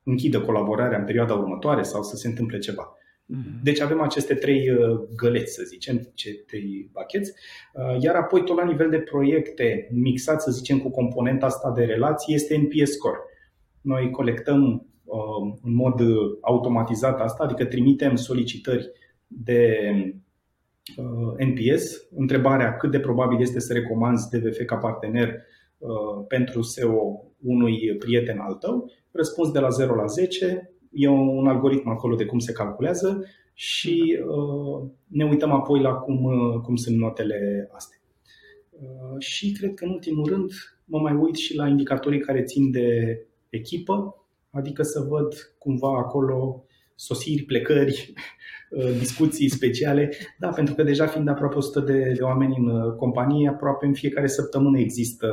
închidă colaborarea în perioada următoare sau să se întâmple ceva. Mhm. Deci avem aceste trei uh, găleți, să zicem, ce trei bacheți, uh, iar apoi tot la nivel de proiecte mixat, să zicem, cu componenta asta de relații, este NPS score. Noi colectăm uh, în mod automatizat asta, adică trimitem solicitări de NPS, întrebarea cât de probabil este să recomanzi DVF ca partener pentru SEO unui prieten al tău, răspuns de la 0 la 10, e un algoritm acolo de cum se calculează și uh, ne uităm apoi la cum, uh, cum sunt notele astea. Uh, și cred că în ultimul rând mă mai uit și la indicatorii care țin de echipă, adică să văd cumva acolo sosiri, plecări, discuții speciale. Da, pentru că deja fiind aproape 100 de, de oameni în companie, aproape în fiecare săptămână există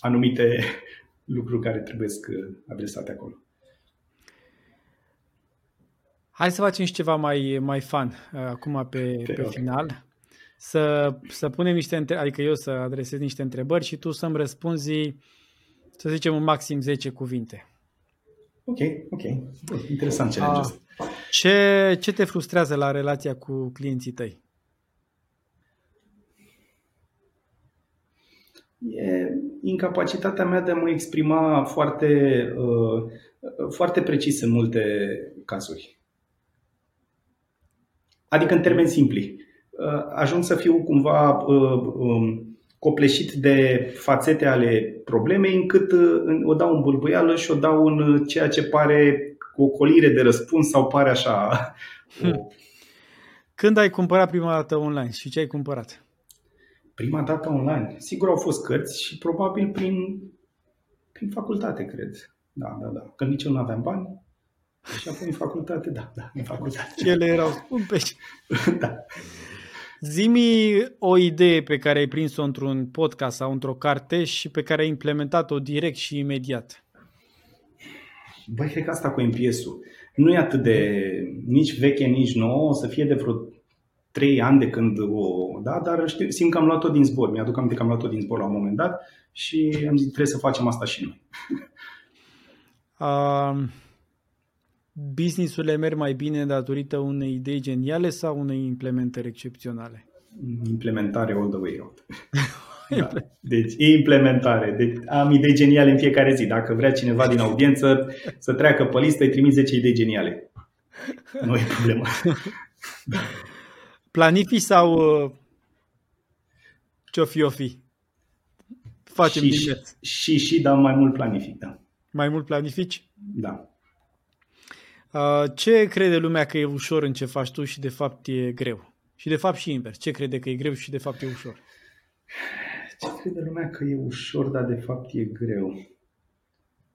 anumite lucruri care trebuie adresate acolo. Hai să facem și ceva mai, mai fun uh, acum pe, pe, pe final. Să, să punem niște întrebări, adică eu să adresez niște întrebări și tu să-mi răspunzi, să zicem, în maxim 10 cuvinte. Ok, ok. Interesant challenge uh, ce, ce te frustrează la relația cu clienții tăi? E incapacitatea mea de a mă exprima foarte, uh, foarte precis în multe cazuri. Adică în termeni simpli. Uh, ajung să fiu cumva uh, um, copleșit de fațete ale problemei încât o dau în bâlbâială și o dau în ceea ce pare cu o colire de răspuns sau pare așa. Hmm. Când ai cumpărat prima dată online și ce ai cumpărat? Prima dată online. Sigur au fost cărți și probabil prin, prin facultate, cred. Da, da, da. Că nici eu nu aveam bani. Și apoi în facultate, da, da, în facultate. Și ele erau scumpe. da. Zimi o idee pe care ai prins-o într-un podcast sau într-o carte și pe care ai implementat-o direct și imediat. Băi, cred că asta cu MPS-ul nu e atât de nici veche, nici nouă, o să fie de vreo trei ani de când o... Da, dar știu, simt că am luat-o din zbor. Mi-aduc aminte că am luat-o din zbor la un moment dat și am zis trebuie să facem asta și noi. Uh, businessurile merg mai bine datorită unei idei geniale sau unei implementări excepționale? Implementare all the way round. Da. Deci, implementare. Deci, am idei geniale în fiecare zi. Dacă vrea cineva din audiență să treacă pe listă, îi trimit 10 idei geniale. Nu e problemă. Planifici sau uh, ce-o fi, o fi? Facem și, și, și, și, dar mai mult planific, da. Mai mult planifici? Da. Uh, ce crede lumea că e ușor în ce faci tu și de fapt e greu? Și de fapt și invers. Ce crede că e greu și de fapt e ușor? Ce crede lumea că e ușor, dar de fapt e greu?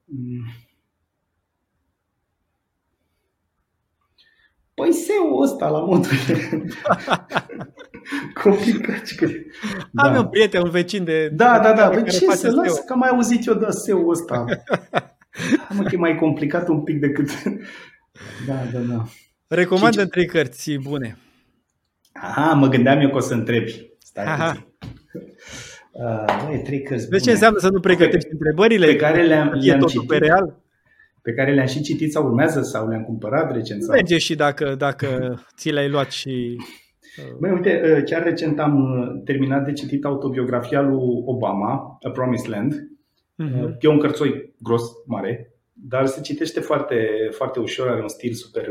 Mm. Păi SEO ăsta la modul complicat. Da. Am un prieten, un vecin de... Da, da, da. Păi ce să las? Că am mai auzit eu de SEO ăsta. Am că e mai complicat un pic decât... Da, da, da. Recomandă ce... trei cărți bune. Aha, mă gândeam eu că o să întrebi. Stai Aha. Uh, băi, trei cărți De ce înseamnă să nu pregătești întrebările? Pe care le-am, e le-am citit. pe real? Pe care le-am și citit sau urmează sau le-am cumpărat recent? Sau... Merge și dacă, dacă ți le-ai luat și... Uh, băi, uite, uh, chiar recent am uh, terminat de citit autobiografia lui Obama, A Promised Land. Uh-huh. E un cărțoi gros, mare, dar se citește foarte, foarte ușor, are un stil super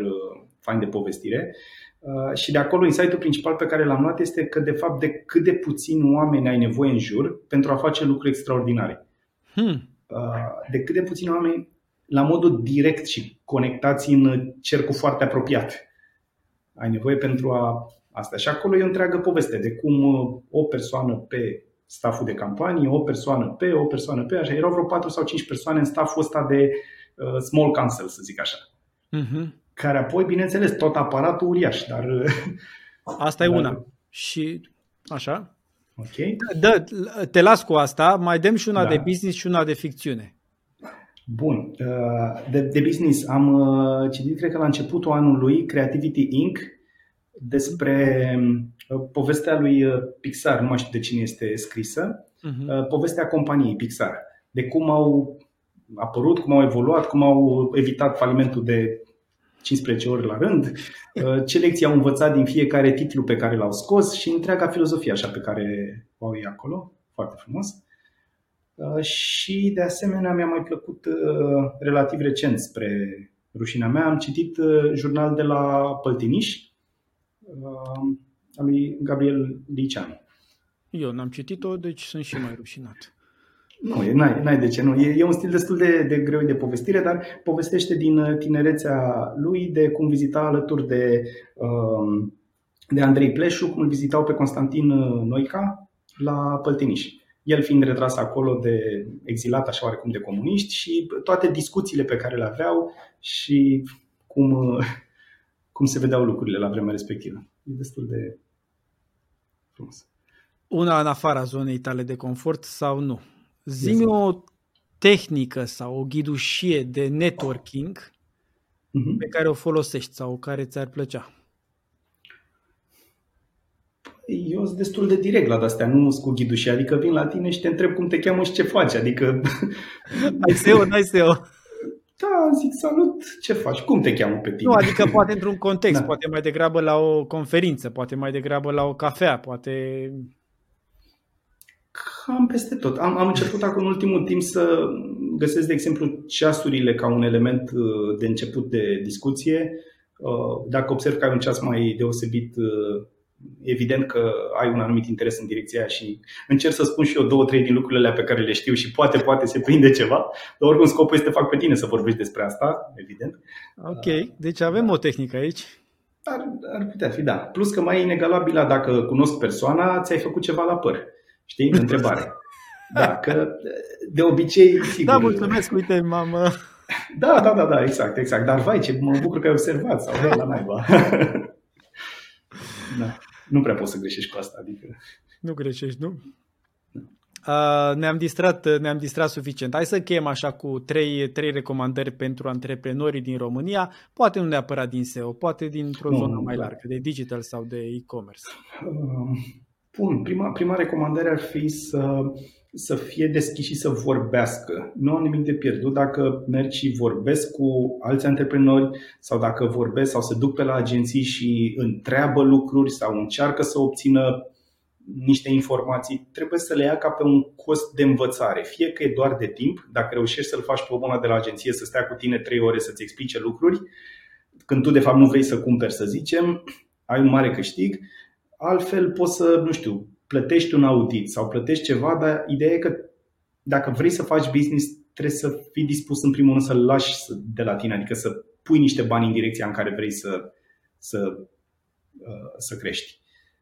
fain de povestire. Uh, și de acolo insightul principal pe care l-am luat este că de fapt de cât de puțini oameni ai nevoie în jur pentru a face lucruri extraordinare. Hmm. Uh, de cât de puțini oameni la modul direct și conectați în cercul foarte apropiat. Ai nevoie pentru a asta. Și acolo e o întreagă poveste de cum uh, o persoană pe staful de campanie, o persoană pe, o persoană pe, așa, erau vreo 4 sau 5 persoane în staful ăsta de uh, small council, să zic așa. Uh-huh care apoi, bineînțeles, tot aparatul uriaș, dar... Asta e dar... una. Și așa? Ok. Da, te las cu asta, mai dăm și una da. de business și una de ficțiune. Bun. Uh, de, de business am uh, citit, cred că la începutul anului, Creativity Inc., despre uh, povestea lui Pixar, nu mai știu de cine este scrisă, uh-huh. povestea companiei Pixar, de cum au apărut, cum au evoluat, cum au evitat falimentul de 15 ore la rând, uh, ce lecții au învățat din fiecare titlu pe care l-au scos și întreaga filozofie așa pe care o au ei acolo. Foarte frumos. Uh, și de asemenea mi-a mai plăcut uh, relativ recent spre rușinea mea, am citit jurnal de la Păltiniș al lui Gabriel Liceanu. Eu n-am citit-o, deci sunt și mai rușinat. Nu, n-ai, n-ai de ce nu. E, e un stil destul de, de greu de povestire, dar povestește din uh, tinerețea lui de cum vizita alături de, um, de Andrei Pleșu, cum îl vizitau pe Constantin uh, Noica la Păltiniș. El fiind retras acolo de exilat, așa oarecum, de comuniști și toate discuțiile pe care le aveau și cum, uh, cum se vedeau lucrurile la vremea respectivă. E destul de frumos. Una în afara zonei tale de confort sau nu? Zimi o tehnică sau o ghidușie de networking uh-huh. pe care o folosești sau care ți-ar plăcea. Păi, eu sunt destul de direct la astea, nu sunt cu ghidușie, adică vin la tine și te întreb cum te cheamă și ce faci, adică... Ai SEO, n-ai SEO. Da, zic salut, ce faci, cum te cheamă pe tine? Nu, adică poate într-un context, da. poate mai degrabă la o conferință, poate mai degrabă la o cafea, poate Cam peste tot. Am, am început acum în ultimul timp să găsesc, de exemplu, ceasurile ca un element uh, de început de discuție. Uh, dacă observ că ai un ceas mai deosebit, uh, evident că ai un anumit interes în direcția aia și încerc să spun și eu două, trei din lucrurile pe care le știu și poate, poate se prinde ceva, dar oricum scopul este să fac pe tine să vorbești despre asta, evident. Ok, deci avem o tehnică aici. Ar, ar putea fi, da. Plus că mai e inegalabilă dacă cunosc persoana, ți-ai făcut ceva la păr. Știi? Întrebare. Da, că de obicei, sigur. Da, mulțumesc, uite, mamă. Da, da, da, da, exact, exact. Dar vai, ce mă bucur că ai observat sau hei, la naiba. Da. Nu prea poți să greșești cu asta, adică. Nu greșești, nu? Uh, ne-am distrat, ne-am distrat suficient. Hai să chem așa cu trei, trei recomandări pentru antreprenorii din România, poate nu neapărat din SEO, poate dintr-o nu, zonă mai largă, de digital sau de e-commerce. Uh, bun, prima, prima recomandare ar fi să, să fie deschis și să vorbească. Nu am nimic de pierdut dacă merg și vorbesc cu alți antreprenori sau dacă vorbesc sau se duc pe la agenții și întreabă lucruri sau încearcă să obțină niște informații, trebuie să le ia ca pe un cost de învățare. Fie că e doar de timp, dacă reușești să-l faci pe o de la agenție să stea cu tine 3 ore să-ți explice lucruri, când tu de fapt nu vrei să cumperi, să zicem, ai un mare câștig, altfel poți să, nu știu, plătești un audit sau plătești ceva, dar ideea e că dacă vrei să faci business, trebuie să fii dispus în primul rând să-l lași de la tine, adică să pui niște bani în direcția în care vrei să, să, uh, să crești.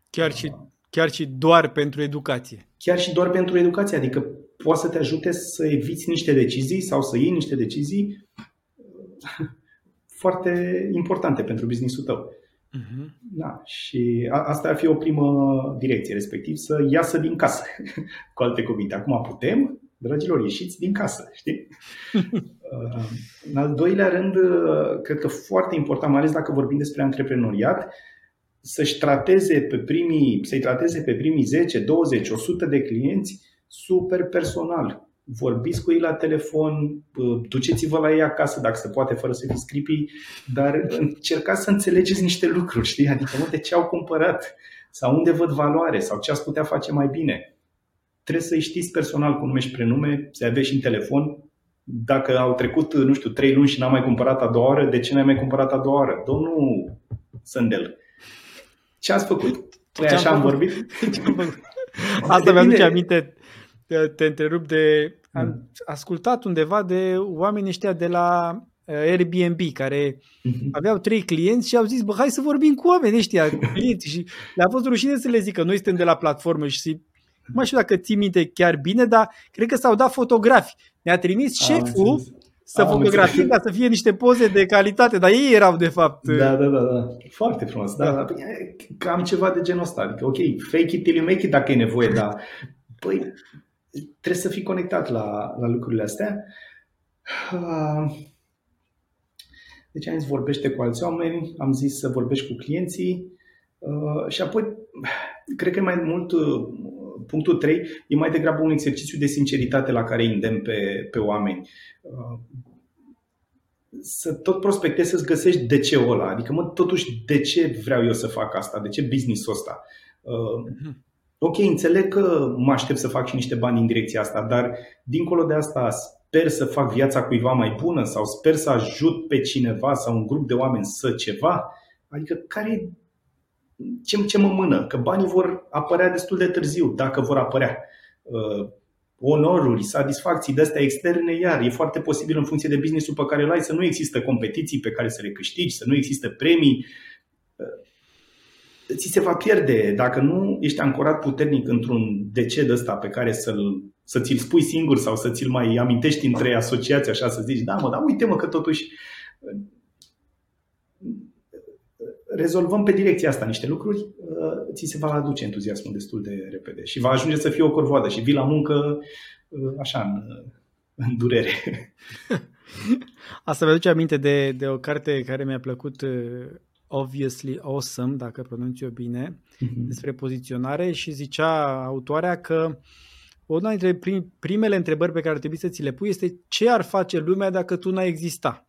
Chiar și Chiar și doar pentru educație. Chiar și doar pentru educație, adică poate să te ajute să eviți niște decizii sau să iei niște decizii foarte importante pentru businessul tău. Uh-huh. Da, și a, asta ar fi o primă direcție, respectiv să iasă din casă. Cu alte cuvinte, acum putem, dragilor, ieșiți din casă, știi? Uh, în al doilea rând, uh, cred că foarte important, mai ales dacă vorbim despre antreprenoriat, să-și trateze pe primii, să-i trateze pe primii 10, 20, 100 de clienți super personal. Vorbiți cu ei la telefon, duceți-vă la ei acasă dacă se poate, fără să fiți creepy, dar încercați să înțelegeți niște lucruri, știi? Adică mă, de ce au cumpărat sau unde văd valoare sau ce ați putea face mai bine. Trebuie să-i știți personal cu nume și prenume, să aveți și în telefon. Dacă au trecut, nu știu, trei luni și n-am mai cumpărat a doua oră, de ce n-ai mai cumpărat a doua oră? Domnul Sândel, ce ați făcut? Păi așa am vorbit? Asta mi-aduce aminte, te, te întrerup de... Am mm. ascultat undeva de oamenii ăștia de la uh, Airbnb care mm-hmm. aveau trei clienți și au zis, bă, hai să vorbim cu oamenii ăștia, clienți. și le-a fost rușine să le zică, noi suntem de la platformă și mai știu dacă ții minte chiar bine, dar cred că s-au dat fotografi. Ne-a trimis șeful să fotografie ca să fie niște poze de calitate, dar ei erau de fapt... Da, da, da, da. foarte frumos. Da, da. Cam ceva de genul ăsta. Adică, ok, fake it till you make it dacă e nevoie, dar păi, trebuie să fii conectat la, la lucrurile astea. Ah, deci am zis vorbește cu alți oameni, am zis să vorbești cu clienții ah, și apoi cred că mai mult punctul 3 e mai degrabă un exercițiu de sinceritate la care îndemn pe, pe oameni. Uh, să tot prospectezi să-ți găsești de ce ăla. Adică, mă, totuși, de ce vreau eu să fac asta? De ce business-ul ăsta? Uh, mhm. Ok, înțeleg că mă aștept să fac și niște bani în direcția asta, dar dincolo de asta sper să fac viața cuiva mai bună sau sper să ajut pe cineva sau un grup de oameni să ceva. Adică care e ce, ce mă mână? Că banii vor apărea destul de târziu, dacă vor apărea. Uh, onoruri, satisfacții de-astea externe, iar e foarte posibil în funcție de businessul pe care îl ai să nu există competiții pe care să le câștigi, să nu există premii. Uh, ți se va pierde dacă nu ești ancorat puternic într-un deced ăsta pe care să-l, să ți-l spui singur sau să ți-l mai amintești între asociații, așa să zici, da mă, dar uite mă că totuși rezolvăm pe direcția asta niște lucruri, uh, ți se va aduce entuziasmul destul de repede și va ajunge să fie o corvoadă și vii la muncă uh, așa în, în durere. Asta mi-aduce aminte de, de o carte care mi-a plăcut uh, Obviously Awesome, dacă pronunț eu bine, uh-huh. despre poziționare și zicea autoarea că una dintre primele întrebări pe care ar trebui să ți le pui este ce ar face lumea dacă tu n-ai exista.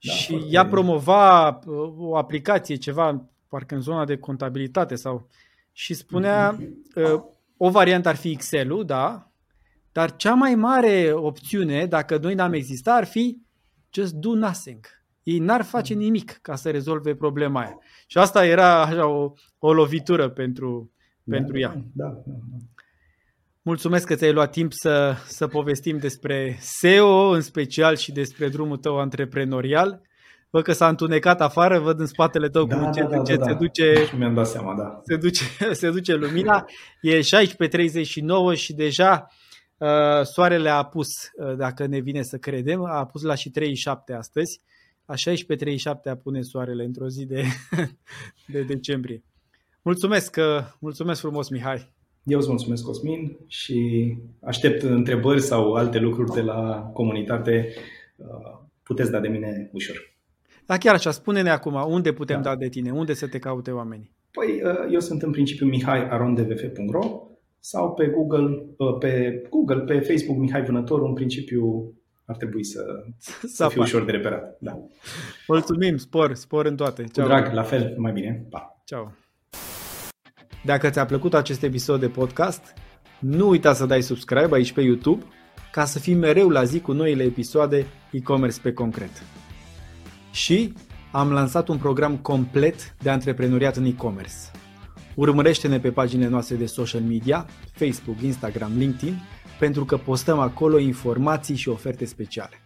Da, și ea promova uh, o aplicație, ceva, parcă în zona de contabilitate sau și spunea uh, o variantă ar fi Excel-ul, da, dar cea mai mare opțiune, dacă noi n-am existat, ar fi just do nothing. Ei n-ar face mm. nimic ca să rezolve problema aia. Și asta era așa o, o lovitură pentru, da, pentru ea. Da, da, da. Mulțumesc că ți-ai luat timp să, să povestim despre SEO în special și despre drumul tău antreprenorial. Văd că s-a întunecat afară, văd în spatele tău da, cum încet, da, da, încet da, da. se duce, mi-am dat seama, da. se, duce, se duce lumina. E 16.39 și deja uh, soarele a apus, uh, dacă ne vine să credem, a apus la și 37 astăzi. La 16.37 apune soarele într-o zi de, de decembrie. Mulțumesc, uh, mulțumesc frumos, Mihai. Eu îți mulțumesc, Cosmin, și aștept întrebări sau alte lucruri de la comunitate. Uh, puteți da de mine ușor. Da, chiar așa, spune-ne acum, unde putem da. da de tine, unde să te caute oamenii? Păi, uh, eu sunt în principiu mihai.arondvf.ro sau pe Google, uh, pe Google, pe Facebook Mihai Vânător, în principiu ar trebui să, să fie ușor de reperat. Da. Mulțumim, spor, spor în toate. Ceau. drag, la fel, mai bine. Pa. Ciao. Dacă ți-a plăcut acest episod de podcast, nu uita să dai subscribe aici pe YouTube ca să fii mereu la zi cu noile episoade e-commerce pe concret. Și am lansat un program complet de antreprenoriat în e-commerce. Urmărește-ne pe paginile noastre de social media, Facebook, Instagram, LinkedIn, pentru că postăm acolo informații și oferte speciale.